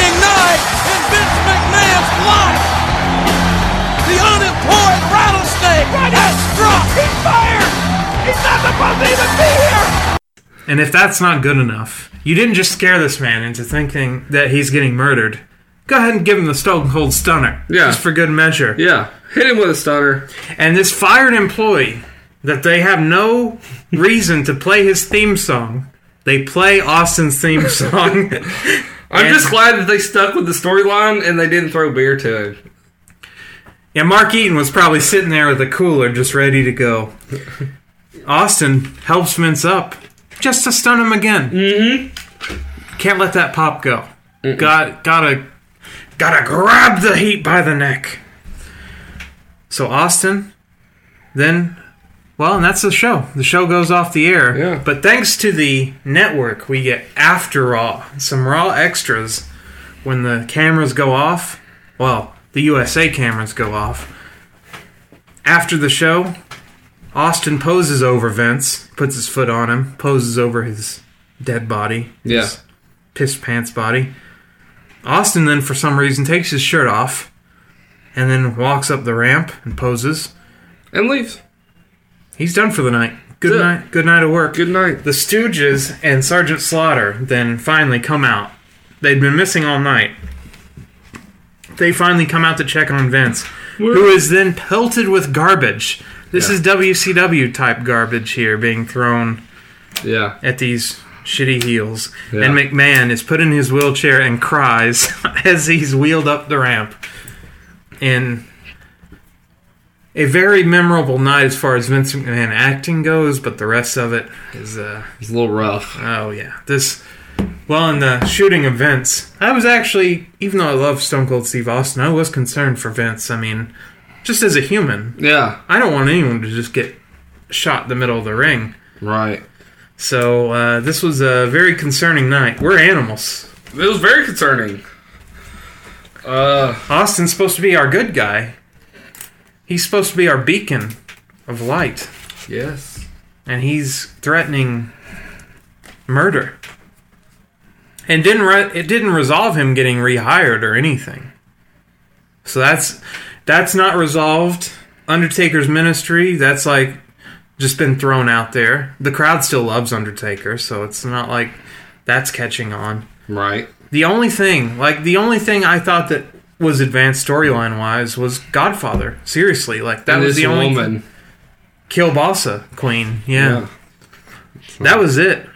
And if that's not good enough, you didn't just scare this man into thinking that he's getting murdered. Go ahead and give him the Stone Cold Stunner. Yeah. Just for good measure. Yeah. Hit him with a stunner. And this fired employee that they have no reason to play his theme song. They play Austin's theme song. [laughs] I'm And- just glad that they stuck with the storyline and they didn't throw beer to him. Yeah, Mark Yeaton was probably sitting there with a cooler just ready to go. Austin helps Vince up just to stun him again. Mm-hmm. Can't let that pop go. Got gotta gotta grab the heat by the neck. So Austin, then, well, and that's the show. The show goes off the air. Yeah. But thanks to the network, we get after Raw, some Raw extras when the cameras go off. Well, the USA cameras go off. After the show, Austin poses over Vince, puts his foot on him, poses over his dead body. Yeah. His piss pants body. Austin then, for some reason, takes his shirt off and then walks up the ramp and poses. And leaves. He's done for the night. Good night. Good night of work. Good night. The Stooges and Sergeant Slaughter then finally come out. They'd been missing all night. They finally come out to check on Vince, who is then pelted with garbage. This Yeah. is WCW type garbage here being thrown Yeah. at these shitty heels. Yeah. And McMahon is put in his wheelchair and cries [laughs] as he's wheeled up the ramp. In a very memorable night as far as Vince McMahon acting goes, but the rest of it is uh It's a little rough. oh yeah. This well in the shooting of Vince, I was actually even though I love Stone Cold Steve Austin, I was concerned for Vince. I mean, just as a human. Yeah. I don't want anyone to just get shot in the middle of the ring. Right. So uh, this was a very concerning night. We're animals. It was very concerning. Uh, Austin's supposed to be our good guy. He's supposed to be our beacon of light, yes. and he's threatening murder. And didn't re- it didn't resolve him getting rehired or anything. So that's that's not resolved. Undertaker's ministry, that's like just been thrown out there. The crowd still loves Undertaker, so it's not like that's catching on. Right. The only thing, like the only thing I thought that was advanced storyline wise was Godfather. Seriously, like that and was the only woman. Kielbasa Queen. Yeah. Yeah. that was it.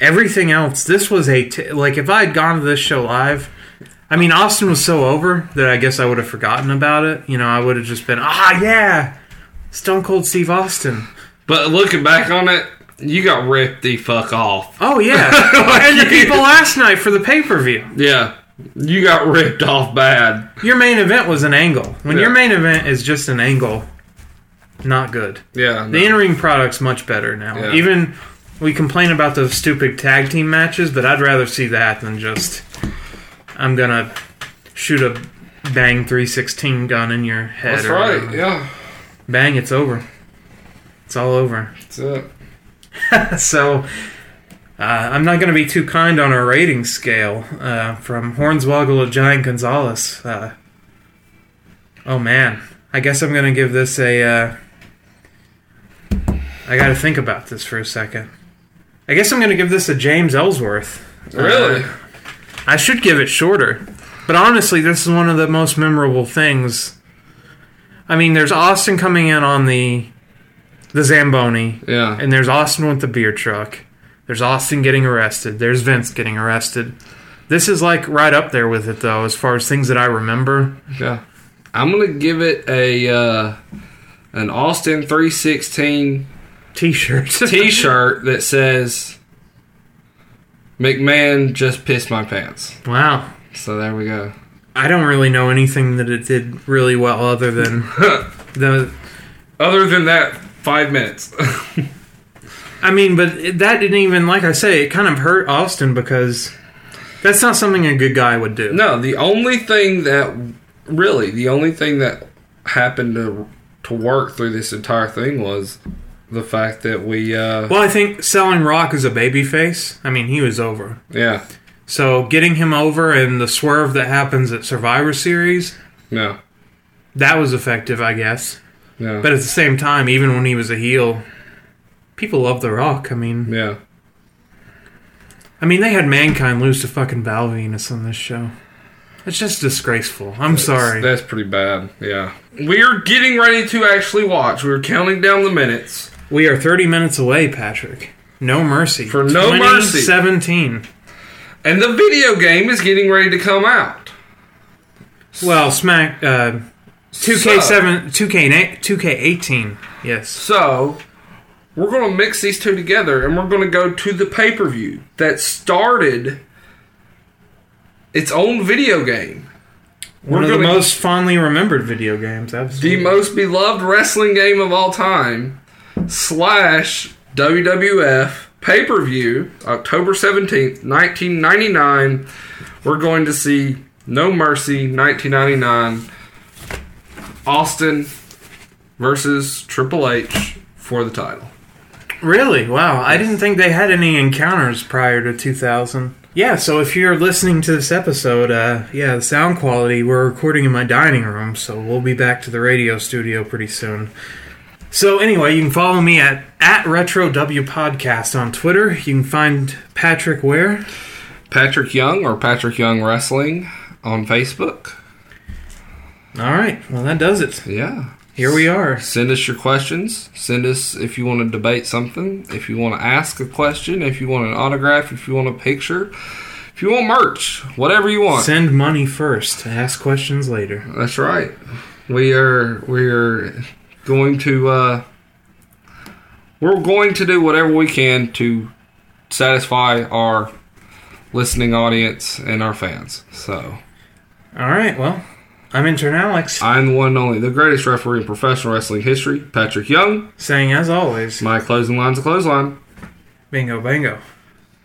Everything else, this was a t- like if I had gone to this show live. I mean, Austin was so over that I guess I would have forgotten about it. You know, I would have just been, ah, yeah, Stone Cold Steve Austin. But looking back on it, you got ripped the fuck off. Oh yeah, [laughs] and the people last night for the pay per view. Yeah. You got ripped off bad. Your main event was an angle. When Yeah. your main event is just an angle, not good. Yeah. The no. in ring product's much better now. Yeah. Even we complain about those stupid tag team matches, but I'd rather see that than just I'm gonna shoot a bang 316 gun in your head. That's right. whatever. Yeah. Bang, it's over. It's all over. [laughs] That's it. so uh, I'm not going to be too kind on our rating scale uh, from Hornswoggle to Giant Gonzalez. Uh, oh man, I guess I'm going to give this a. Uh, I got to think about this for a second. I guess I'm going to give this a James Ellsworth. Really? Uh, I should give it shorter, but honestly, this is one of the most memorable things. I mean, there's Austin coming in on the the Zamboni. Yeah. And there's Austin with the beer truck. There's Austin getting arrested. There's Vince getting arrested. This is like right up there with it though, as far as things that I remember. Yeah. I'm gonna give it a uh, an Austin 316 T-shirt. T-shirt that says McMahon just pissed my pants. Wow. So there we go. I don't really know anything that it did really well other than [laughs] the. Other than that, five minutes. [laughs] I mean, but that didn't even, like I say, it kind of hurt Austin because that's not something a good guy would do. no, the only thing that really the only thing that happened to to work through this entire thing was the fact that we uh Well, I think selling Rock as a babyface, I mean, he was over. yeah So getting him over and the swerve that happens at Survivor Series, no that was effective, I guess. yeah But at the same time, even when he was a heel, people love The Rock. I mean, yeah I mean, they had Mankind lose to fucking Val Venis on this show. It's just disgraceful. I'm sorry. That's pretty bad. Yeah. We are getting ready to actually watch. We're counting down the minutes. We are 30 minutes away, Patrick. No mercy. For No Mercy. 2017. And the video game is getting ready to come out. Well, Smack uh 2K7 2K 2K18. Yes. So, we're going to mix these two together and we're going to go to the pay per view that started its own video game. One We're of the most fondly remembered video games. Absolutely. The most beloved wrestling game of all time, slash WWF pay per view, October 17th, 1999. We're going to see No Mercy 1999, Austin versus Triple H for the title. Really? Wow. I didn't think they had any encounters prior to 2000. Yeah, so if you're listening to this episode, uh, yeah, the sound quality, we're recording in my dining room, so we'll be back to the radio studio pretty soon. So anyway, you can follow me at, at Retro W Podcast on Twitter. You can find Patrick where? Patrick Young or Patrick Young Wrestling on Facebook. All right, well, that does it. Yeah. Here we are. Send us your questions. Send us if you want to debate something, if you want to ask a question, if you want an autograph, if you want a picture, if you want merch, whatever you want. Send money first, ask questions later. That's right. We are we are going to uh we're going to do whatever we can to satisfy our listening audience and our fans. So All right, well, I'm intern Alex. I'm the one and only, the greatest referee in professional wrestling history, Patrick Young. Saying as always, My closing line's a clothesline. bingo, bango.